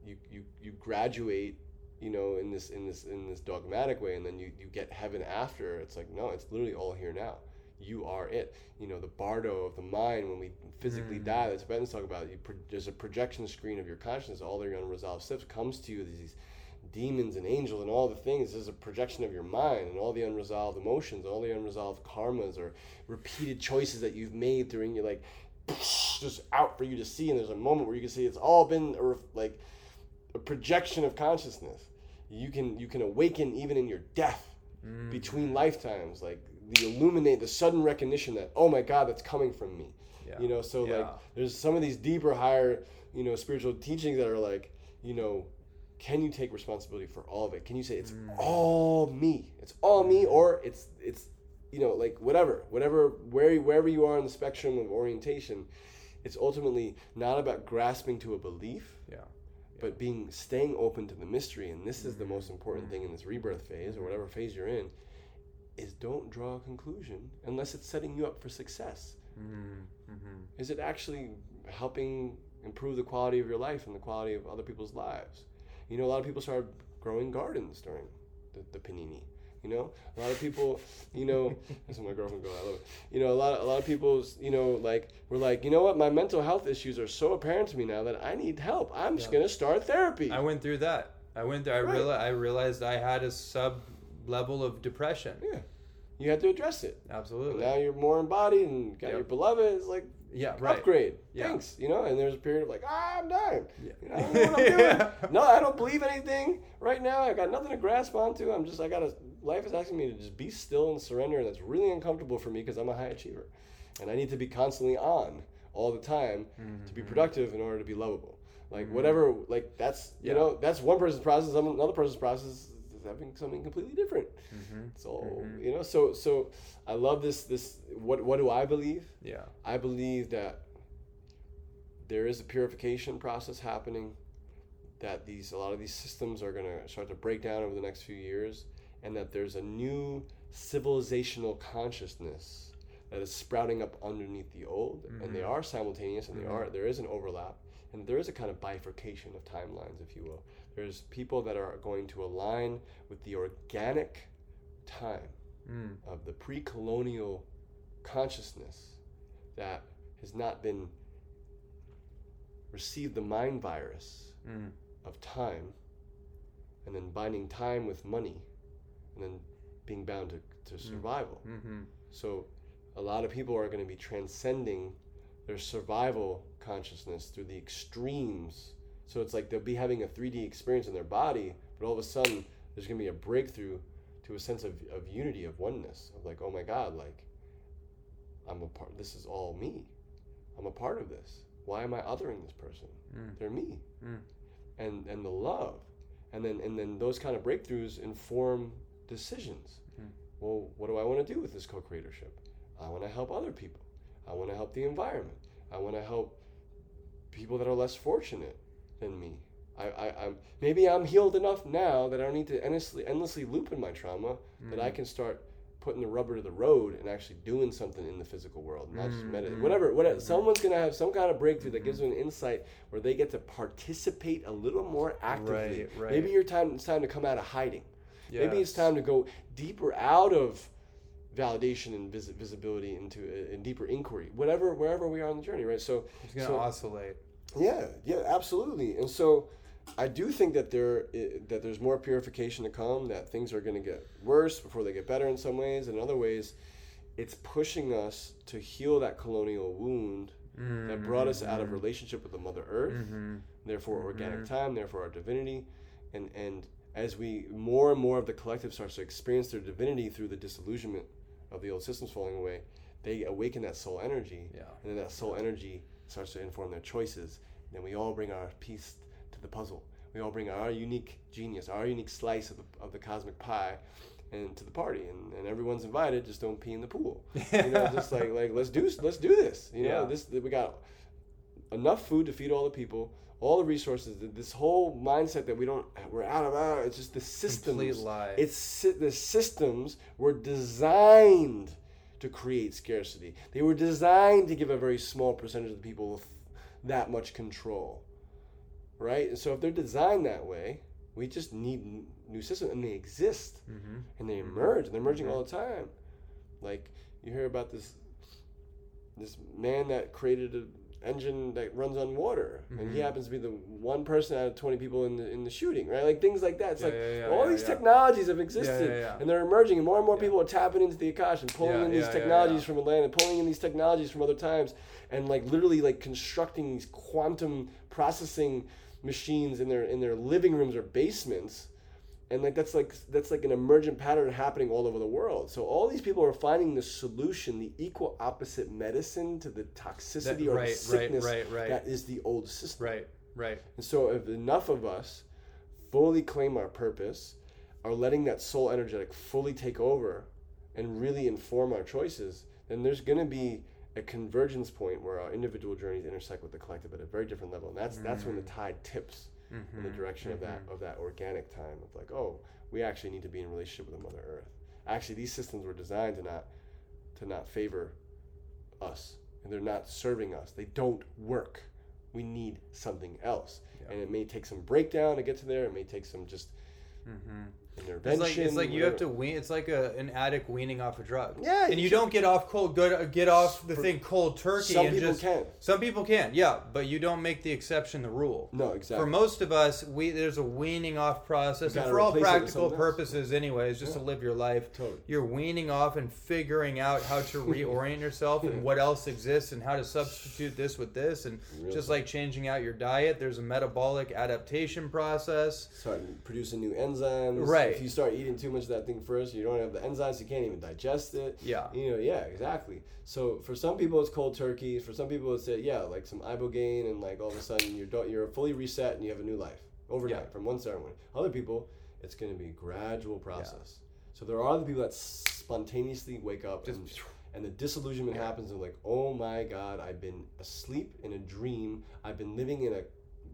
you you you graduate, you know, in this in this in this dogmatic way, and then you you get heaven after. It's like no, it's literally all here now. You are it. You know, the bardo of the mind when we physically mm. die. That's Tibetans talk about. You pro- there's a projection screen of your consciousness. All their unresolved stuff comes to you. These demons and angels and all the things is a projection of your mind and all the unresolved emotions, all the unresolved karmas or repeated choices that you've made during your like just out for you to see. And there's a moment where you can see it's all been a, like a projection of consciousness. You can you can awaken even in your death mm. between lifetimes, like the illuminate the sudden recognition that oh my god that's coming from me. Yeah. You know, so yeah. like there's some of these deeper, higher, you know, spiritual teachings that are like, you know, can you take responsibility for all of it? Can you say it's mm. all me? It's all me, mm. or it's it's you know like whatever, whatever where wherever you are in the spectrum of orientation, it's ultimately not about grasping to a belief. Yeah. But being staying open to the mystery, and this is the most important mm. thing in this rebirth phase or whatever phase you're in, is don't draw a conclusion unless it's setting you up for success. Mm-hmm. Is it actually helping improve the quality of your life and the quality of other people's lives? You know, a lot of people started growing gardens during the, the panini. You know, a lot of people, you know, that's what my girlfriend go. I love it. You know, a lot, of, a lot of people, you know, like we're like, you know what, my mental health issues are so apparent to me now that I need help. I'm yeah. just gonna start therapy. I went through that. I went there. I right. realized I realized I had a sub level of depression. Yeah, you had to address it. Absolutely. Now you're more embodied and got yep. your beloved. It's like yeah, right. upgrade. Yeah. Thanks. You know, and there's a period of like, ah, I'm dying. Yeah. You know, I don't know what I'm doing. yeah. No, I don't believe anything right now. I got nothing to grasp onto. I'm just, I got to, life is asking me to just be still and surrender. And that's really uncomfortable for me because I'm a high achiever. And I need to be constantly on all the time mm-hmm. to be mm-hmm. productive in order to be lovable. Like, mm-hmm. whatever, like, that's, yeah. you know, that's one person's process. Another person's process having something completely different. Mm-hmm. So mm-hmm. you know, so so I love this this what what do I believe? Yeah. I believe that there is a purification process happening that these a lot of these systems are going to start to break down over the next few years and that there's a new civilizational consciousness that is sprouting up underneath the old mm-hmm. and they mm-hmm. are simultaneous and mm-hmm. they are there is an overlap and there is a kind of bifurcation of timelines if you will there's people that are going to align with the organic time mm. of the pre colonial consciousness that has not been received the mind virus mm. of time and then binding time with money and then being bound to, to mm. survival. Mm-hmm. So a lot of people are going to be transcending their survival consciousness through the extremes so it's like they'll be having a 3D experience in their body, but all of a sudden there's going to be a breakthrough to a sense of, of unity, of oneness, of like, oh my God, like, I'm a part, this is all me. I'm a part of this. Why am I othering this person? Mm. They're me. Mm. And, and the love. And then, and then those kind of breakthroughs inform decisions. Mm. Well, what do I want to do with this co creatorship? I want to help other people. I want to help the environment. I want to help people that are less fortunate than me. I, I, I'm maybe I'm healed enough now that I don't need to endlessly endlessly loop in my trauma mm. that I mm. can start putting the rubber to the road and actually doing something in the physical world, not just meditating. Mm-hmm. Whatever, whatever. Mm-hmm. Someone's gonna have some kind of breakthrough that gives them an insight where they get to participate a little more actively. Right, right. Maybe your time it's time to come out of hiding. Yes. Maybe it's time to go deeper out of validation and vis- visibility into a, a, deeper inquiry. Whatever, wherever we are on the journey, right? So it's gonna so, oscillate. Yeah, yeah, absolutely. And so I do think that there that there's more purification to come. That things are going to get worse before they get better in some ways, and in other ways, it's pushing us to heal that colonial wound mm-hmm. that brought us out of mm-hmm. relationship with the Mother Earth. Mm-hmm. Therefore, organic mm-hmm. time. Therefore, our divinity, and and as we more and more of the collective starts to experience their divinity through the disillusionment of the old systems falling away, they awaken that soul energy, yeah. and then that soul energy starts to inform their choices. And then we all bring our piece to the puzzle. We all bring our unique genius, our unique slice of the, of the cosmic pie, and to the party, and, and everyone's invited. Just don't pee in the pool. you know, just like like let's do let's do this. You know, yeah. this we got enough food to feed all the people, all the resources. This whole mindset that we don't we're out of out. It's just the systems. Complete lie. It's the systems were designed to create scarcity. They were designed to give a very small percentage of the people that much control right? And so if they're designed that way, we just need new systems, and they exist, mm-hmm. and they emerge, and they're emerging mm-hmm. all the time. Like you hear about this this man that created an engine that runs on water, mm-hmm. and he mm-hmm. happens to be the one person out of twenty people in the in the shooting, right? Like things like that. It's yeah, like yeah, yeah, all these technologies have existed, and they're emerging, and more and more people are tapping into the Akash and pulling in these technologies from Atlantis, pulling in these technologies from other times, and like literally like constructing these quantum processing machines in their in their living rooms or basements and like that's like that's like an emergent pattern happening all over the world so all these people are finding the solution the equal opposite medicine to the toxicity that, or right, the sickness right, right, right. that is the old system right right and so if enough of us fully claim our purpose are letting that soul energetic fully take over and really inform our choices then there's going to be a convergence point where our individual journeys intersect with the collective at a very different level, and that's mm-hmm. that's when the mm. tide tips mm-hmm. in the mm-hmm. direction mm-hmm. of that mm-hmm. of that organic time of like, oh, we actually need to be in relationship with the Mother Earth. Actually, these systems were designed to not to not favor us, and they're not serving us. They don't work. We need something else, and it may take some breakdown to get to there. It may take some just mm-hmm It's like, it's like you have to wean. It's like a, an addict weaning off a drug. Yeah, and you, you don't get off cold. Go get off the thing cold turkey. Some and people just, can. Some people can. Yeah, but you don't make the exception the rule. No, exactly. For most of us, we there's a weaning off process, and for all practical purposes, anyways, just yeah. to live your life. Totally. You're weaning off and figuring out how to reorient yourself and what else exists and how to substitute this with this, and just like changing out your diet, there's a metabolic adaptation process. Starting producing new enzymes. Right. If you start eating too much of that thing first. You don't have the enzymes. You can't even digest it. Yeah. You know. Yeah. Exactly. So for some people it's cold turkey. For some people it's like, yeah like some ibogaine and like all of a sudden you're you're fully reset and you have a new life overnight yeah. from one ceremony. Other people it's going to be a gradual process. Yeah. So there are other people that spontaneously wake up Just, and, and the disillusionment yeah. happens and like oh my god I've been asleep in a dream. I've been living in a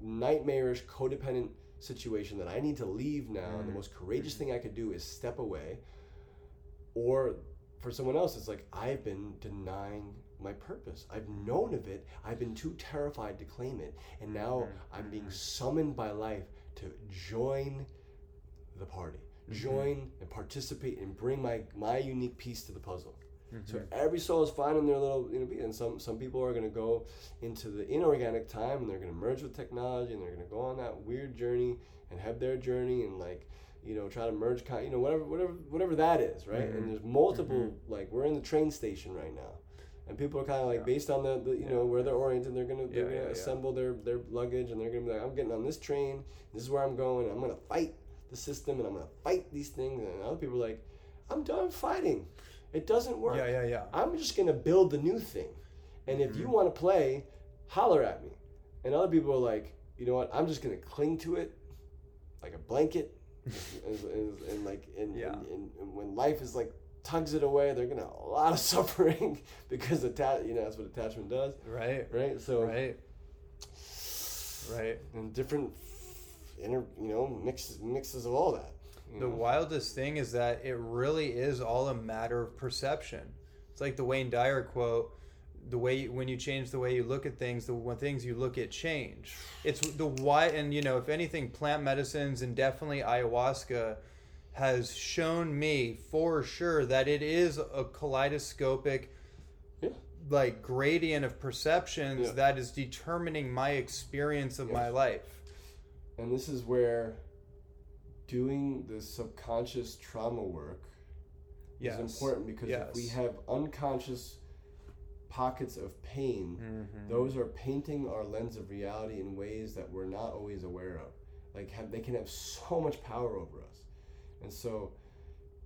nightmarish codependent situation that I need to leave now, mm. and the mm. most courageous thing I could do is step away. Or for someone else, it's like, I've been denying my purpose. I've known of it. I've been too terrified to claim it. And now mm-hmm. I'm being mm-hmm. summoned by life to join the party, mm-hmm. join and participate and bring my, my unique piece to the puzzle. Mm-hmm. So every soul is finding their little, you know, and some some people are going to go into the inorganic time and they're going to merge with technology and they're going to go on that weird journey and have their journey and like, you know, try to merge, you know, whatever whatever whatever that is, right? Mm-hmm. And there's multiple, mm-hmm. like we're in the train station right now. And people are kind of like yeah. based on the, the you yeah. know where they're oriented, they're gonna they're yeah, gonna assemble their their luggage and they're gonna be like, I'm getting on this train. This is where I'm going. I'm gonna fight the system and I'm gonna fight these things. And other people are like, I'm done fighting. It doesn't work. Yeah, yeah, yeah. I'm just gonna build the new thing, and if mm-hmm. you want to play, holler at me. And other people are like, you know what? I'm just gonna cling to it like a blanket, and, and, and, like, and, yeah. and, when life is like tugs it away, they're gonna have a lot of suffering because attach, you know, that's what attachment does. Right. Right. So. Right. Right. And different, inner, you know, mixes mixes of all that. The mm. wildest thing is that it really is all a matter of perception. It's like the Wayne Dyer quote the way when you change the way you look at things, the when things you look at change. It's the why, and you know, if anything, plant medicines and definitely ayahuasca has shown me for sure that it is a kaleidoscopic, yeah. like gradient of perceptions yeah. that is determining my experience of yeah. my life. And this is where doing the subconscious trauma work yes. is important because yes. if we have unconscious pockets of pain, mm-hmm. those are painting our lens of reality in ways that we're not always aware of. Like have, they can have so much power over us. And so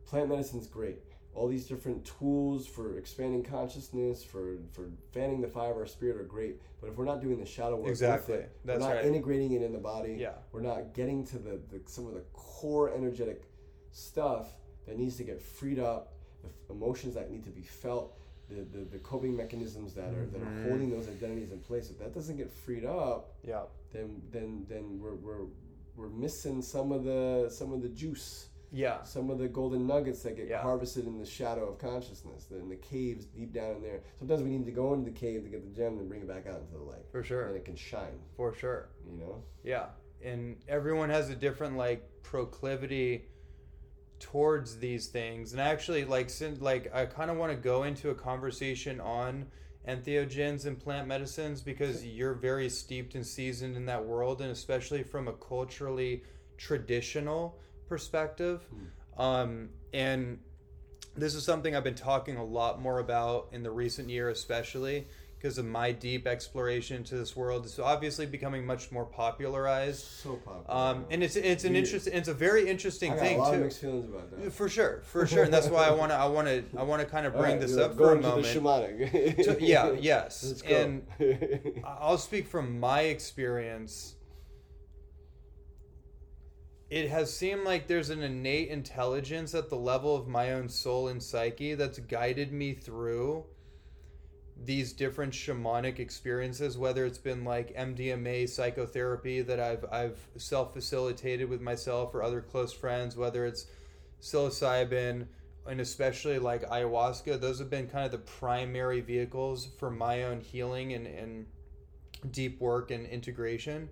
plant medicine is great. All these different tools for expanding consciousness, for for fanning the fire of our spirit are great. But if we're not doing the shadow work, exactly, it, That's we're not right. integrating it in the body. Yeah, we're not getting to the, the some of the core energetic stuff that needs to get freed up, the emotions that need to be felt the, the, the coping mechanisms that are that are mm-hmm. holding those identities in place. If that doesn't get freed up, yeah, then then then we're, we're we're missing some of the some of the juice. Yeah. Some of the golden nuggets that get yeah. harvested in the shadow of consciousness, in the caves deep down in there. Sometimes we need to go into the cave to get the gem and bring it back out into the light. For sure. And it can shine. For sure. You know? Yeah. And everyone has a different like proclivity towards these things and actually like since like i kind of want to go into a conversation on entheogens and plant medicines because you're very steeped and seasoned in that world and especially from a culturally traditional perspective mm. um, and this is something i've been talking a lot more about in the recent year especially because of my deep exploration into this world. It's obviously becoming much more popularized. So popular. Um, and it's it's an interesting it's a very interesting I thing a lot too. Of mixed feelings about that. For sure, for sure, and that's why I want to I want to I want to kind of bring right, this up for a moment. to, yeah, yes, and I'll speak from my experience. It has seemed like there's an innate intelligence at the level of my own soul and psyche that's guided me through these different shamanic experiences, whether it's been like MDMA psychotherapy that I've I've self facilitated with myself or other close friends, whether it's psilocybin and especially like ayahuasca, those have been kind of the primary vehicles for my own healing and, and deep work and integration.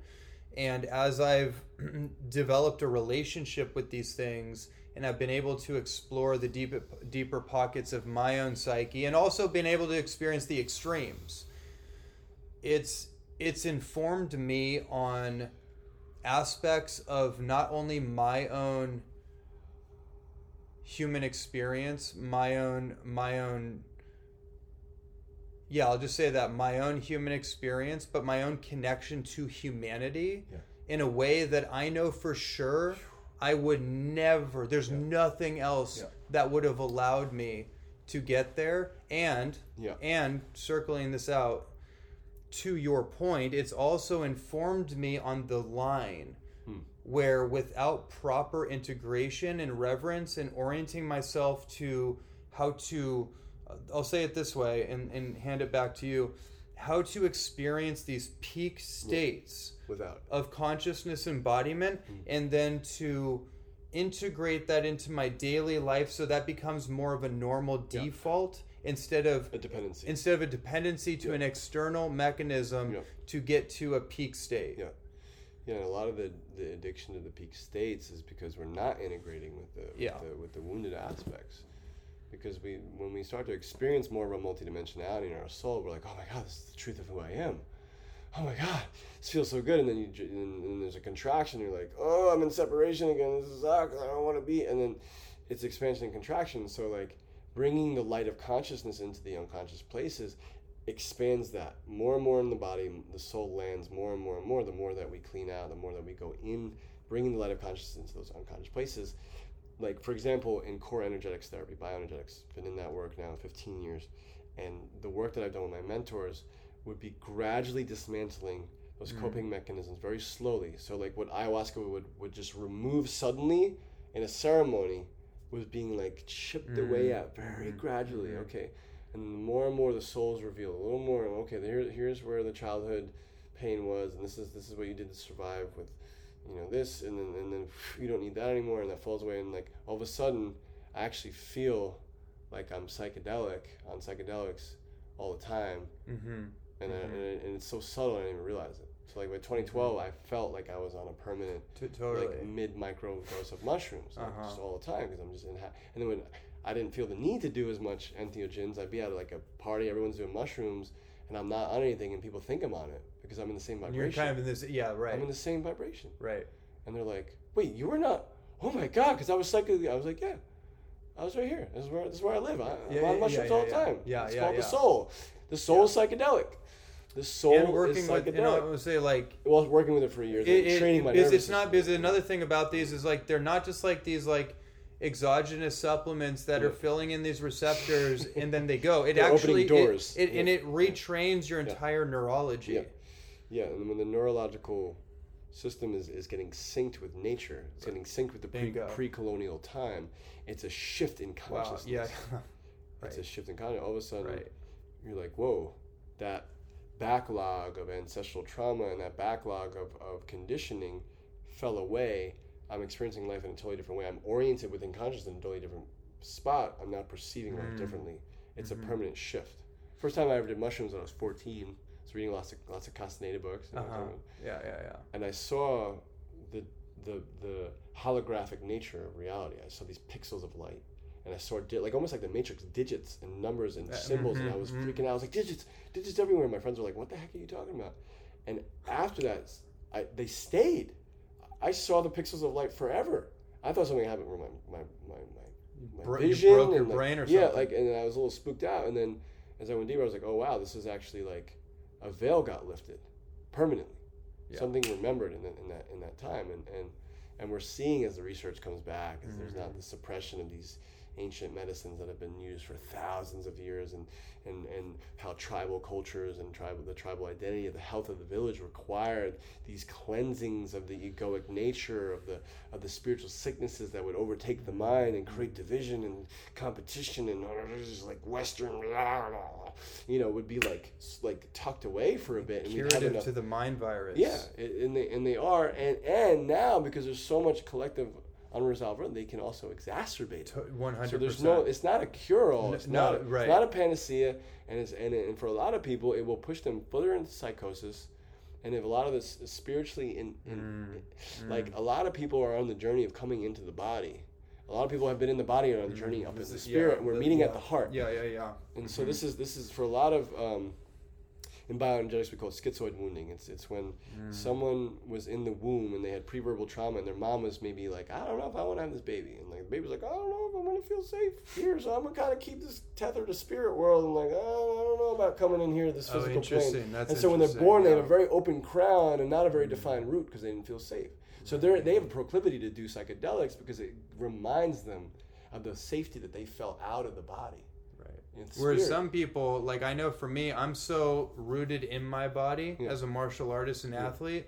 And as I've developed a relationship with these things, and I've been able to explore the deep, deeper pockets of my own psyche and also been able to experience the extremes. It's it's informed me on aspects of not only my own human experience, my own my own yeah, I'll just say that my own human experience, but my own connection to humanity yeah. in a way that I know for sure I would never. There's yeah. nothing else yeah. that would have allowed me to get there. And yeah. and circling this out to your point, it's also informed me on the line hmm. where without proper integration and reverence and orienting myself to how to I'll say it this way and, and hand it back to you how to experience these peak states without of consciousness embodiment mm. and then to integrate that into my daily life so that becomes more of a normal default yeah. instead of a dependency instead of a dependency to yeah. an external mechanism yeah. to get to a peak state yeah yeah and a lot of the, the addiction to the peak states is because we're not integrating with the, with, the with the wounded aspects because we when we start to experience more of a multidimensionality in our soul we're like oh my god this is the truth of who i am oh my god, this feels so good. And then you and, and there's a contraction. You're like, oh, I'm in separation again. This sucks. Ah, I don't want to be. And then it's expansion and contraction. So like bringing the light of consciousness into the unconscious places expands that more and more in the body. The soul lands more and more and more. The more that we clean out, the more that we go in, bringing the light of consciousness into those unconscious places. Like for example, in core energetics therapy, bioenergetics, been in that work now 15 years, and the work that I've done with my mentors would be gradually dismantling those mm. coping mechanisms very slowly. So like what ayahuasca would would just remove suddenly in a ceremony was being like chipped mm. away at very mm. gradually. Okay, and more and more the souls reveal a little more. Okay, here, here's where the childhood pain was, and this is this is what you did to survive with you know this and then and then you don't need that anymore and that falls away and like all of a sudden I actually feel like I'm psychedelic on psychedelics all the time mm-hmm. And, mm-hmm. I, and, and, it's so subtle I didn't even realize it so like by 2012 mm-hmm. I felt like I was on a permanent totally. like mid micro dose of mushrooms like, uh-huh. just all the time because I'm just in ha- and then when I didn't feel the need to do as much entheogens I'd be at like a party everyone's doing mushrooms and I'm not on anything and people think I'm on it because I'm in the same vibration. You're kind of in this, yeah, right. I'm in the same vibration. Right. And they're like, wait, you were not, oh my God, because I was psychically, I was like, yeah. I was right here. This is where this is where I live. I, am on mushrooms yeah, all the time. Yeah, it's yeah, called yeah. the soul. The soul is psychedelic. The soul and working is psychedelic. With, you know, I would say like well, working with it for years, it, it, training my nervous It's not because another thing about these is like they're not just like these like exogenous supplements that yeah. are filling in these receptors and then they go. It They're actually doors. It, it yeah. and it retrains your entire neurology. Yeah. Yeah, and when the neurological system is, is getting synced with nature, it's getting synced with the pre, pre-colonial time, it's a shift in consciousness. Wow. Yeah. right. It's a shift in consciousness. All of a sudden, right. you're like, whoa, that backlog of ancestral trauma and that backlog of, of conditioning fell away I'm experiencing life in a totally different way. I'm oriented within consciousness in a totally different spot. I'm now perceiving mm. life differently. It's mm-hmm. a permanent shift. First time I ever did mushrooms when I was 14. I was reading lots of lots of Castaneda books. uh-huh. Yeah, yeah, yeah. And I saw the the the holographic nature of reality. I saw these pixels of light, and I saw di- like almost like the Matrix, digits and numbers and symbols, mm-hmm, and I was mm-hmm. freaking out. I was like, digits, digits everywhere. And my friends were like, "What the heck are you talking about?" And after that, I, they stayed. I saw the pixels of light forever. I thought something happened with my my my my, my Bro- vision. Broke your like, brain or yeah, like and I was a little spooked out. And then as I went deeper, I was like, oh wow, this is actually like a veil got lifted permanently. Yeah. Something remembered in, the, in that in that time, and and and we're seeing as the research comes back, as mm-hmm. there's not the suppression of these ancient medicines that have been used for thousands of years and, and, and how tribal cultures and tribal the tribal identity of the health of the village required these cleansings of the egoic nature of the of the spiritual sicknesses that would overtake the mind and create division and competition and just like western you know would be like like tucked away for a bit and curative enough, to the mind virus. Yeah and they and they are and and now because there's so much collective unresolved they can also exacerbate it. One hundred. So there's no. It's not a cure all. It's no, not. Right. It's not a panacea, and it's and, and for a lot of people, it will push them further into psychosis. And if a lot of this is spiritually in, in mm. like mm. a lot of people are on the journey of coming into the body. A lot of people have been in the body and on the journey mm. up in the spirit. Yeah, we're the, meeting yeah. at the heart. Yeah, yeah, yeah. And mm-hmm. so this is this is for a lot of um, in bioenergetics we call it schizoid wounding. It's it's when mm. someone was in the womb and they had preverbal trauma and their mom was maybe like, I don't know if I want to have this baby, and like the baby's like, I don't know if I'm gonna feel safe here, so I'm gonna kind of keep this tethered to spirit world and like, oh, I don't know about coming in here to this oh, physical oh, plane. That's and so when they're born, yeah. they have a very open crown and not a very mm. defined root because they didn't feel safe. So they're they have a proclivity to do psychedelics because it reminds them of the safety that they felt out of the body. Whereas some people, like I know for me, I'm so rooted in my body yeah. as a martial artist and yeah. athlete.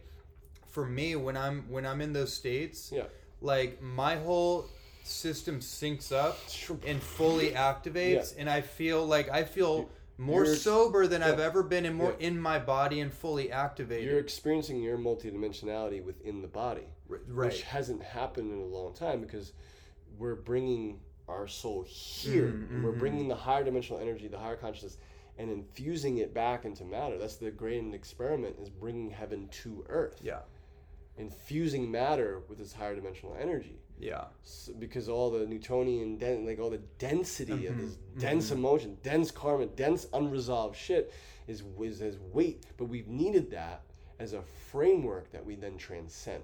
For me, when I'm when I'm in those states, yeah. like my whole system syncs up and fully activates, yeah. and I feel like I feel more You're, sober than I've ever been, and more in my body and fully activated. You're experiencing your multidimensionality within the body, right. which hasn't happened in a long time because we're bringing our soul here. Mm-hmm. We're bringing the higher dimensional energy, the higher consciousness, and infusing it back into matter. That's the great experiment is bringing heaven to earth. Yeah. Infusing matter with this higher dimensional energy. Yeah. So, because all the Newtonian, den- like all the density mm-hmm. of this mm-hmm. dense mm-hmm. emotion, dense karma, dense unresolved shit is, is as weight. But we've needed that as a framework that we then transcend.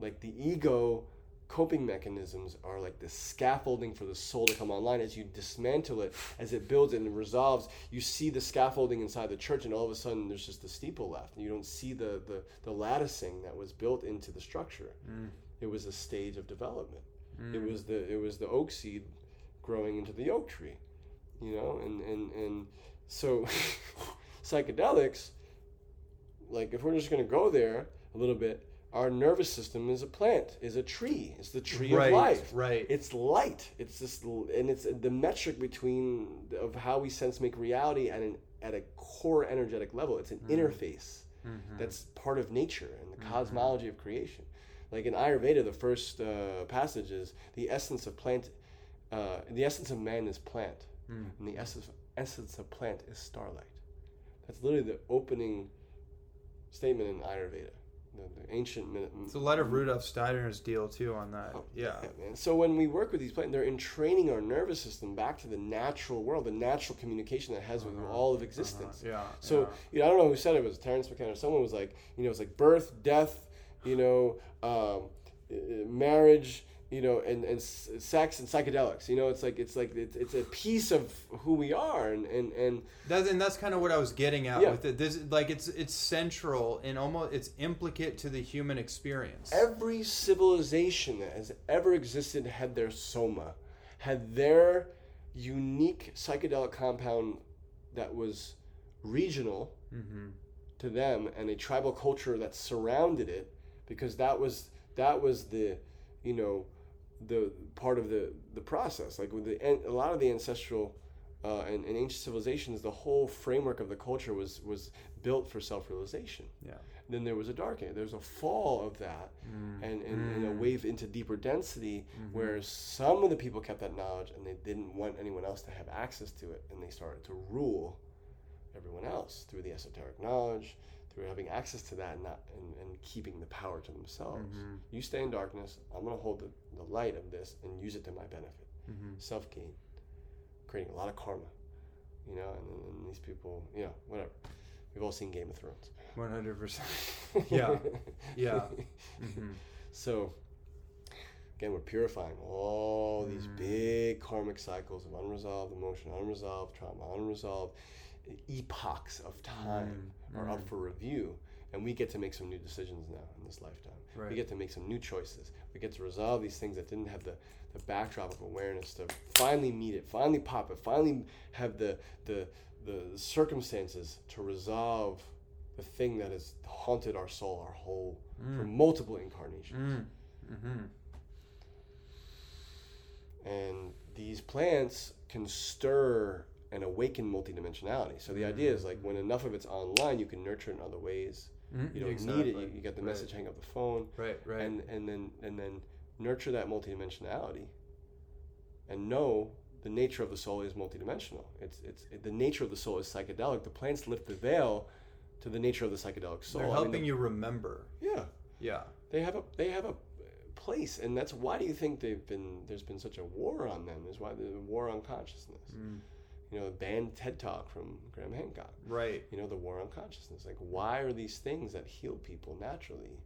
Like the ego coping mechanisms are like the scaffolding for the soul to come online. As you dismantle it as it builds and resolves you see the scaffolding inside the church and all of a sudden there's just the steeple left. And you don't see the the, the latticing that was built into the structure. Mm. it was a stage of development. Mm. it was the it was the oak seed growing into the oak tree you know? And and and so psychedelics like if we're just going to go there a little bit our nervous system is a plant, is a tree. It's the tree right, of life. Right. It's light. It's this, and it's the metric between of how we sense make reality at an at a core energetic level. It's an mm-hmm. interface mm-hmm. that's part of nature and the mm-hmm. cosmology of creation. Like in Ayurveda, the first uh, passage is the essence of plant, uh, the essence of man is plant, mm. and the essence essence of plant is starlight. That's literally the opening statement in Ayurveda the, ancient. It's a lot of Rudolf Steiner's deal too on that. Oh, yeah. yeah. So when we work with these plants, they're entraining our nervous system back to the natural world, the natural communication that has uh-huh. with all of existence. Uh-huh. Yeah. So yeah. You know, I don't know who said it, it was Terence McKenna. Someone was like, you know, it's like birth, death, you know, um, marriage, you know, and, and sex and psychedelics. You know, it's like it's like it's, it's a piece of who we are, and and and that's and that's kind of what I was getting at yeah. with it. This like it's it's central and almost it's implicate to the human experience. Every civilization that has ever existed had their soma, had their unique psychedelic compound that was regional mm-hmm. to them, and a tribal culture that surrounded it, because that was that was the you know the part of the the process. Like with the a lot of the ancestral uh, and, and, ancient civilizations, the whole framework of the culture was was built for self realization. Yeah. Then there was a dark age. There's a fall of that, mm. and, and, mm. and, a mm. wave into deeper density, mm-hmm. where some of the people kept that knowledge and they didn't want anyone else to have access to it, and they started to rule everyone else through the esoteric knowledge, through having access to that and not and, and keeping the power to themselves. Mm-hmm. You stay in darkness. I'm going to hold the, the light of this and use it to my benefit. Mm-hmm. Self gain, creating a lot of karma. You know, and, and these people, you know, whatever. We've all seen Game of Thrones. One hundred percent. Yeah, yeah. Mm-hmm. So, again, we're purifying all these mm. big karmic cycles of unresolved emotion, unresolved trauma, unresolved epochs of time are up mm. for review and we get to make some new decisions now in this lifetime right. we get to make some new choices we get to resolve these things that didn't have the, the backdrop of awareness to finally meet it finally pop it finally have the the the circumstances to resolve the thing that has haunted our soul our whole mm. for multiple incarnations mm. mm-hmm. and these plants can stir and awaken multidimensionality. So the mm-hmm. idea is like when enough of it's online, you can nurture it in other ways. Mm-hmm. You don't exactly. need it. You, you get the right. message, hang up the phone, right, right, and and then and then nurture that multidimensionality, and know the nature of the soul is multidimensional. It's it's it, the nature of the soul is psychedelic. The plants lift the veil to the nature of the psychedelic soul. They're helping I mean, the, you remember. Yeah, yeah. They have a they have a place, and that's why do you think they've been there's been such a war on them? Is why the war on consciousness. Mm you know, the banned TED Talk from Graham Hancock. Right. You know, the war on consciousness. Like, why are these things that heal people naturally?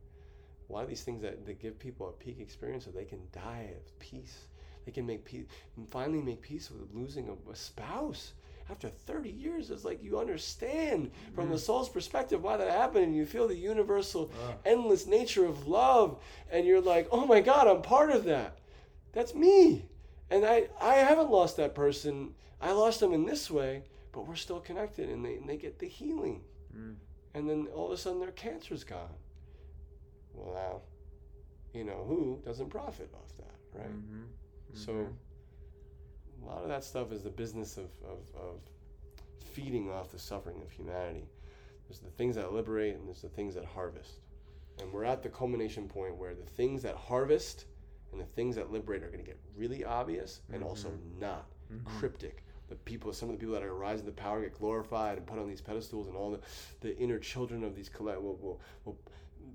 Why are these things that, that give people a peak experience so they can die of peace? They can make peace, finally make peace with losing a, a spouse after 30 years. It's like you understand from mm. the soul's perspective why that happened, and you feel the universal, uh. endless nature of love, and you're like, oh my God, I'm part of that. That's me. And I, I haven't lost that person I lost them in this way, but we're still connected and they, and they get the healing. Mm. And then all of a sudden their cancer's gone. Well, now, you know, who doesn't profit off that, right? Mm-hmm. Mm-hmm. So a lot of that stuff is the business of, of, of feeding off the suffering of humanity. There's the things that liberate and there's the things that harvest. And we're at the culmination point where the things that harvest and the things that liberate are going to get really obvious and mm-hmm. also not mm-hmm. cryptic the people, some of the people that are rising to power get glorified and put on these pedestals, and all the, the inner children of these collect will, will, will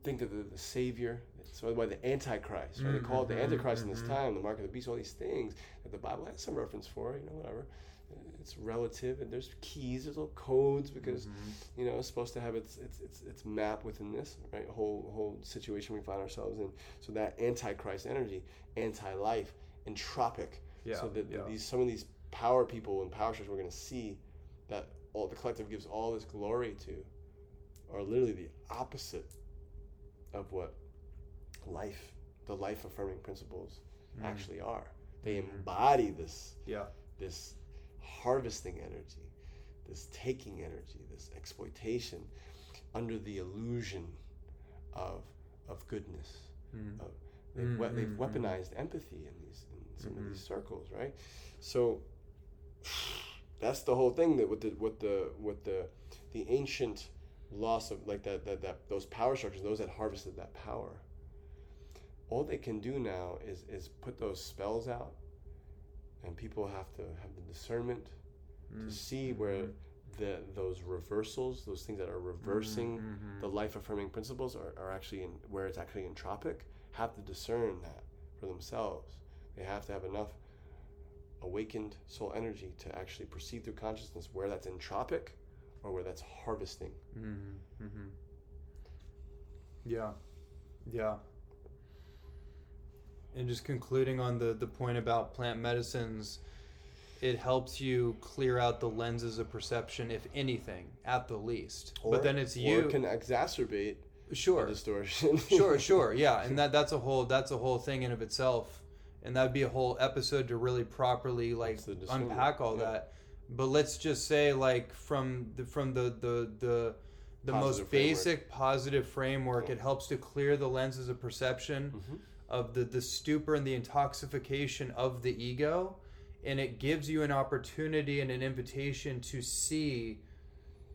think of the, the Savior. So why the Antichrist, right? Mm-hmm. They call it the mm-hmm. Antichrist mm-hmm. in this mm-hmm. time, the mark of the beast, all these things that the Bible has some reference for, you know, whatever. It's relative, and there's keys, there's little codes because mm-hmm. you know it's supposed to have its its its, its map within this right whole whole situation we find ourselves in. So that Antichrist energy, anti-life, entropic. Yeah, so that yeah. these some of these power people and power structures we're going to see that all the collective gives all this glory to are literally the opposite of what life, the life affirming principles mm. actually are. They mm. embody this, yeah. this harvesting energy, this taking energy, this exploitation under the illusion of of goodness. Mm. Of, they've, mm, we, they've mm, mm. weaponized empathy in these in some of these mm-hmm. circles, right? So that's the whole thing that with the with the with the the ancient loss of like that that, that those power structures those that harvested that power all they can do now is is put those spells out and people have to have the discernment mm. to see where mm-hmm. the those reversals those things that are reversing mm-hmm. the life affirming principles are, are actually in where it's actually entropic have to discern that for themselves they have to have enough awakened soul energy to actually perceive through consciousness where that's entropic or where that's harvesting. Mm-hmm. mm-hmm. yeah. Yeah. And just concluding on the the point about plant medicines it helps you clear out the lenses of perception if anything at the least. Or, but then it's you can exacerbate sure. distortion. Sure sure. Yeah and that that's a whole that's a whole thing in of itself and that'd be a whole episode to really properly like unpack all yeah. that. But let's just say like from the from the the the the positive most basic framework. positive framework it helps to clear the lenses of perception mm-hmm. of the the stupor and the intoxication of the ego and it gives you an opportunity and an invitation to see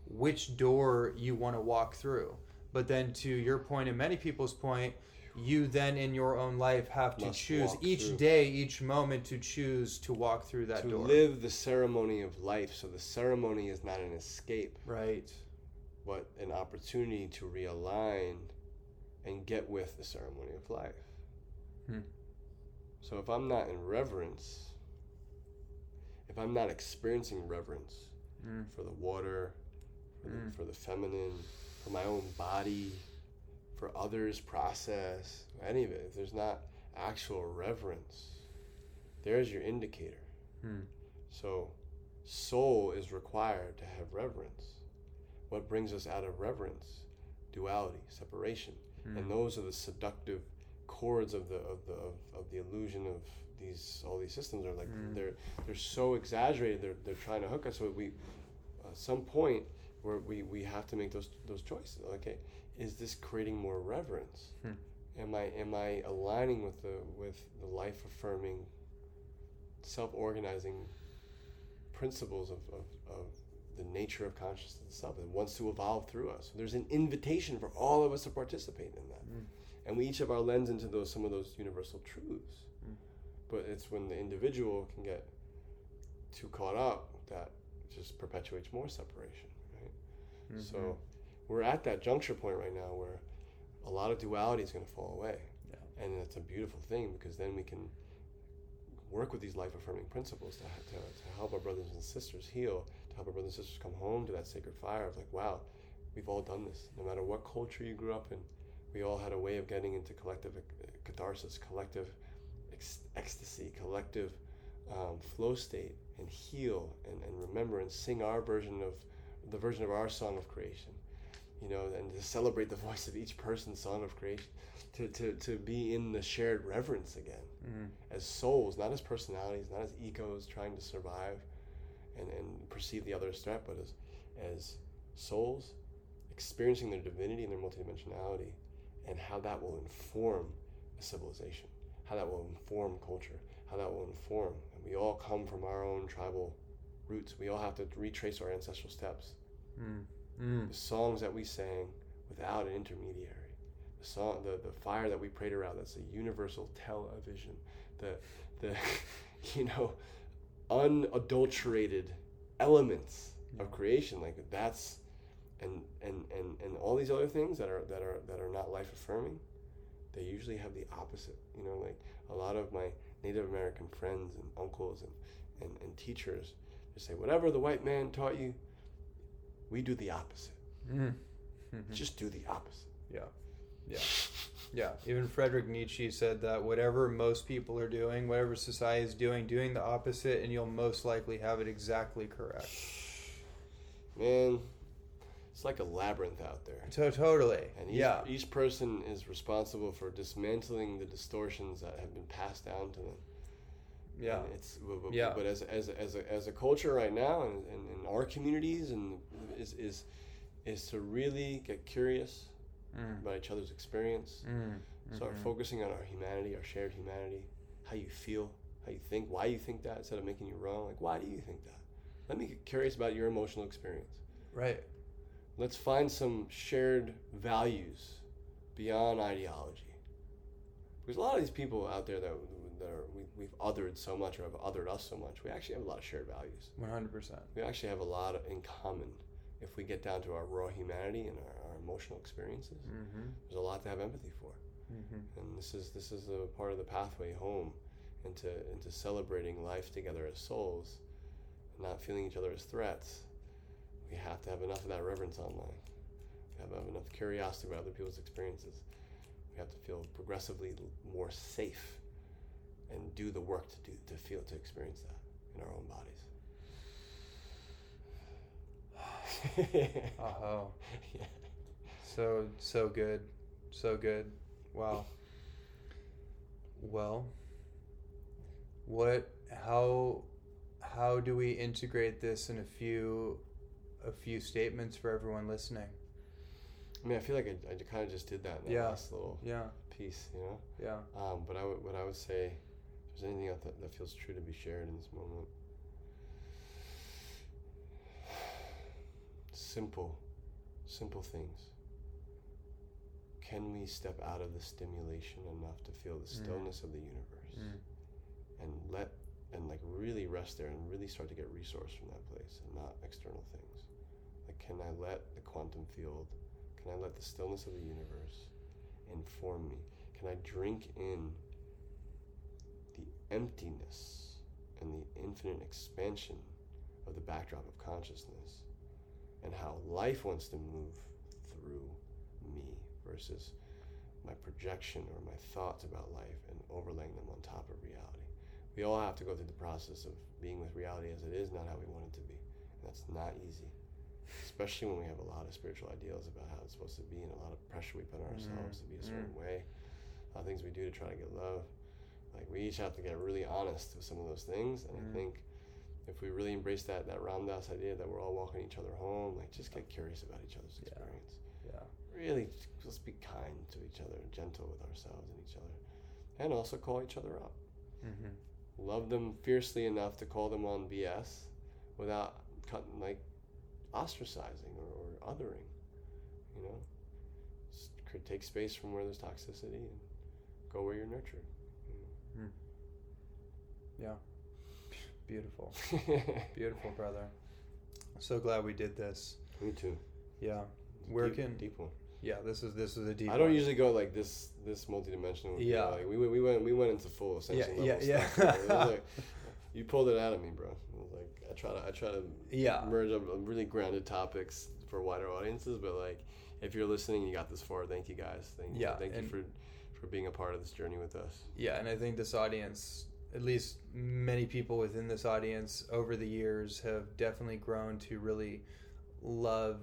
which door you want to walk through. But then to your point and many people's point you then in your own life have to Must choose each through. day each moment to choose to walk through that door. to door live the ceremony of life so the ceremony is not an escape right but an opportunity to realign and get with the ceremony of life Hmm. So if I'm not in reverence, if I'm not experiencing reverence mm. for the water, for, mm. the, hmm. for the feminine, for my own body, for others' process, any of it, if there's not actual reverence, there's your indicator. Mm. So, soul is required to have reverence. What brings us out of reverence? Duality, separation. And hmm. those are the seductive chords of the of the of, of the illusion of these all these systems are like mm. they're they're so exaggerated they're they're trying to hook us so we at some point where we we have to make those those choices okay is this creating more reverence hmm. am i am i aligning with the with the life affirming self-organizing principles of, of, of the nature of consciousness itself and wants to evolve through us there's an invitation for all of us to participate in that mm and we each have our lens into those some of those universal truths. Mm. But it's when the individual can get too caught up that just perpetuates more separation, right? Mm-hmm. So we're at that juncture point right now where a lot of duality is going to fall away, yeah. and that's a beautiful thing because then we can work with these life affirming principles to, to, to help our brothers and sisters heal, to help our brothers and sisters come home to that sacred fire of like, wow, we've all done this. No matter what culture you grew up in, we all had a way of getting into collective catharsis, collective ec- ecstasy, collective um, flow state, and heal and, and remember and sing our version of the version of our song of creation. You know, and to celebrate the voice of each person's song of creation, to, to, to be in the shared reverence again mm-hmm. as souls, not as personalities, not as egos trying to survive and, and perceive the other as threat, but as, as souls experiencing their divinity and their multidimensionality and how that will inform a civilization, how that will inform culture, how that will inform. And we all come from our own tribal roots. We all have to retrace our ancestral steps. Mm. Mm. The songs that we sang without an intermediary, the song, the, the fire that we prayed around. That's a universal television. The the you know unadulterated elements of creation. Like that's and and and and all these other things that are that are that are not life affirming they usually have the opposite you know like a lot of my native american friends and uncles and and, and teachers they say whatever the white man taught you we do the opposite mm-hmm. just do the opposite yeah yeah yeah even frederick nietzsche said that whatever most people are doing whatever society is doing doing the opposite and you'll most likely have it exactly correct man it's like a labyrinth out there. So totally. And each, yeah. each person is responsible for dismantling the distortions that have been passed down to them. Yeah. And it's but, yeah. But as as as a, as a culture right now, and in our communities, and is is is to really get curious mm. about each other's experience. Mm. Mm-hmm. Start focusing on our humanity, our shared humanity, how you feel, how you think, why you think that, instead of making you wrong. Like, why do you think that? Let me get curious about your emotional experience. Right let's find some shared values beyond ideology. because a lot of these people out there that that are we, we've othered so much or have othered us so much, we actually have a lot of shared values. One hundred percent. We actually have a lot in common if we get down to our raw humanity and our, our emotional experiences. Mm-hmm. There's a lot to have empathy for, mm-hmm. and this is this is a part of the pathway home into into celebrating life together as souls, and not feeling each other as threats. We have to have enough of that reverence online. We have to have enough curiosity about other people's experiences. We have to feel progressively more safe and do the work to do to feel to experience that in our own bodies. uh oh. yeah. so so good, so good. Wow. Well, what? How? How do we integrate this in a few, a few statements for everyone listening? I mean, I feel like I, I kind of just did that in the yeah. last little yeah. piece, you know. Yeah. Um, but I would, what I would say there's anything out that, that feels true to be shared in this moment. Simple, simple things. Can we step out of the stimulation enough to feel the mm. stillness mm. of the universe mm. and let and like really rest there and really start to get resource from that place and not external things? Like, can I let the quantum field, can I let the stillness of the universe inform me? Can I drink in emptiness and the infinite expansion of the backdrop of consciousness and how life wants to move through me versus my projection or my thoughts about life and overlaying them on top of reality. We all have to go through the process of being with reality as it is, not how we want it to be. And that's not easy, especially when we have a lot of spiritual ideals about how it's supposed to be and a lot of pressure we put on ourselves mm-hmm. to be a certain mm-hmm. way, a lot of things we do to try to get love. Like we each have to get really honest with some of those things, and mm. I think if we really embrace that that Ram Dass idea that we're all walking each other home, like just get curious about each other's experience. Yeah. yeah. Really, just be kind to each other, gentle with ourselves and each other, and also call each other out. Mm-hmm. Love them fiercely enough to call them on BS, without cutting like ostracizing or, or othering. You know, just take space from where there's toxicity and go where you're nurtured. Yeah. Beautiful. Beautiful, brother. So glad we did this. Me too. Yeah. Where deep, can deep one. Yeah, this is this is a deep. I don't one. usually go like this this multidimensional. Yeah. Like we, we went we went into full ascension yeah, level yeah, stuff. Yeah. like, you pulled it out of me, bro. like I try to I try to yeah merge up uh, really grounded topics for wider audiences, but like if you're listening, you got this far. Thank you guys. Thank yeah, you. Thank you for for being a part of this journey with us. Yeah, and I think this audience, at least many people within this audience over the years, have definitely grown to really love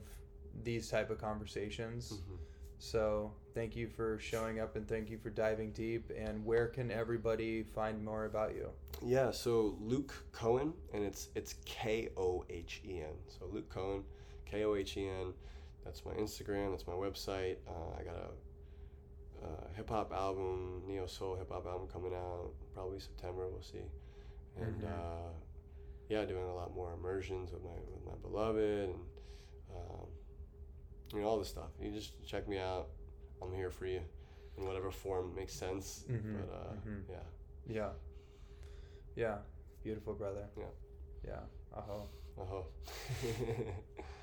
these type of conversations. Mm-hmm. So thank you for showing up and thank you for diving deep. And where can everybody find more about you? Yeah, so Luke Kohen, and it's it's K O H E N. So Luke Kohen, K O H E N. That's my Instagram. That's my website. Uh, I got a uh, hip hop album, neo soul hip hop album coming out probably September. We'll see, and mm-hmm. uh, yeah, doing a lot more immersions with my with my beloved and um, you know all this stuff. You just check me out. I'm here for you in whatever form makes sense. Mm-hmm. But uh, mm-hmm. yeah, yeah, yeah, beautiful brother. Yeah, yeah. Aho. Aho.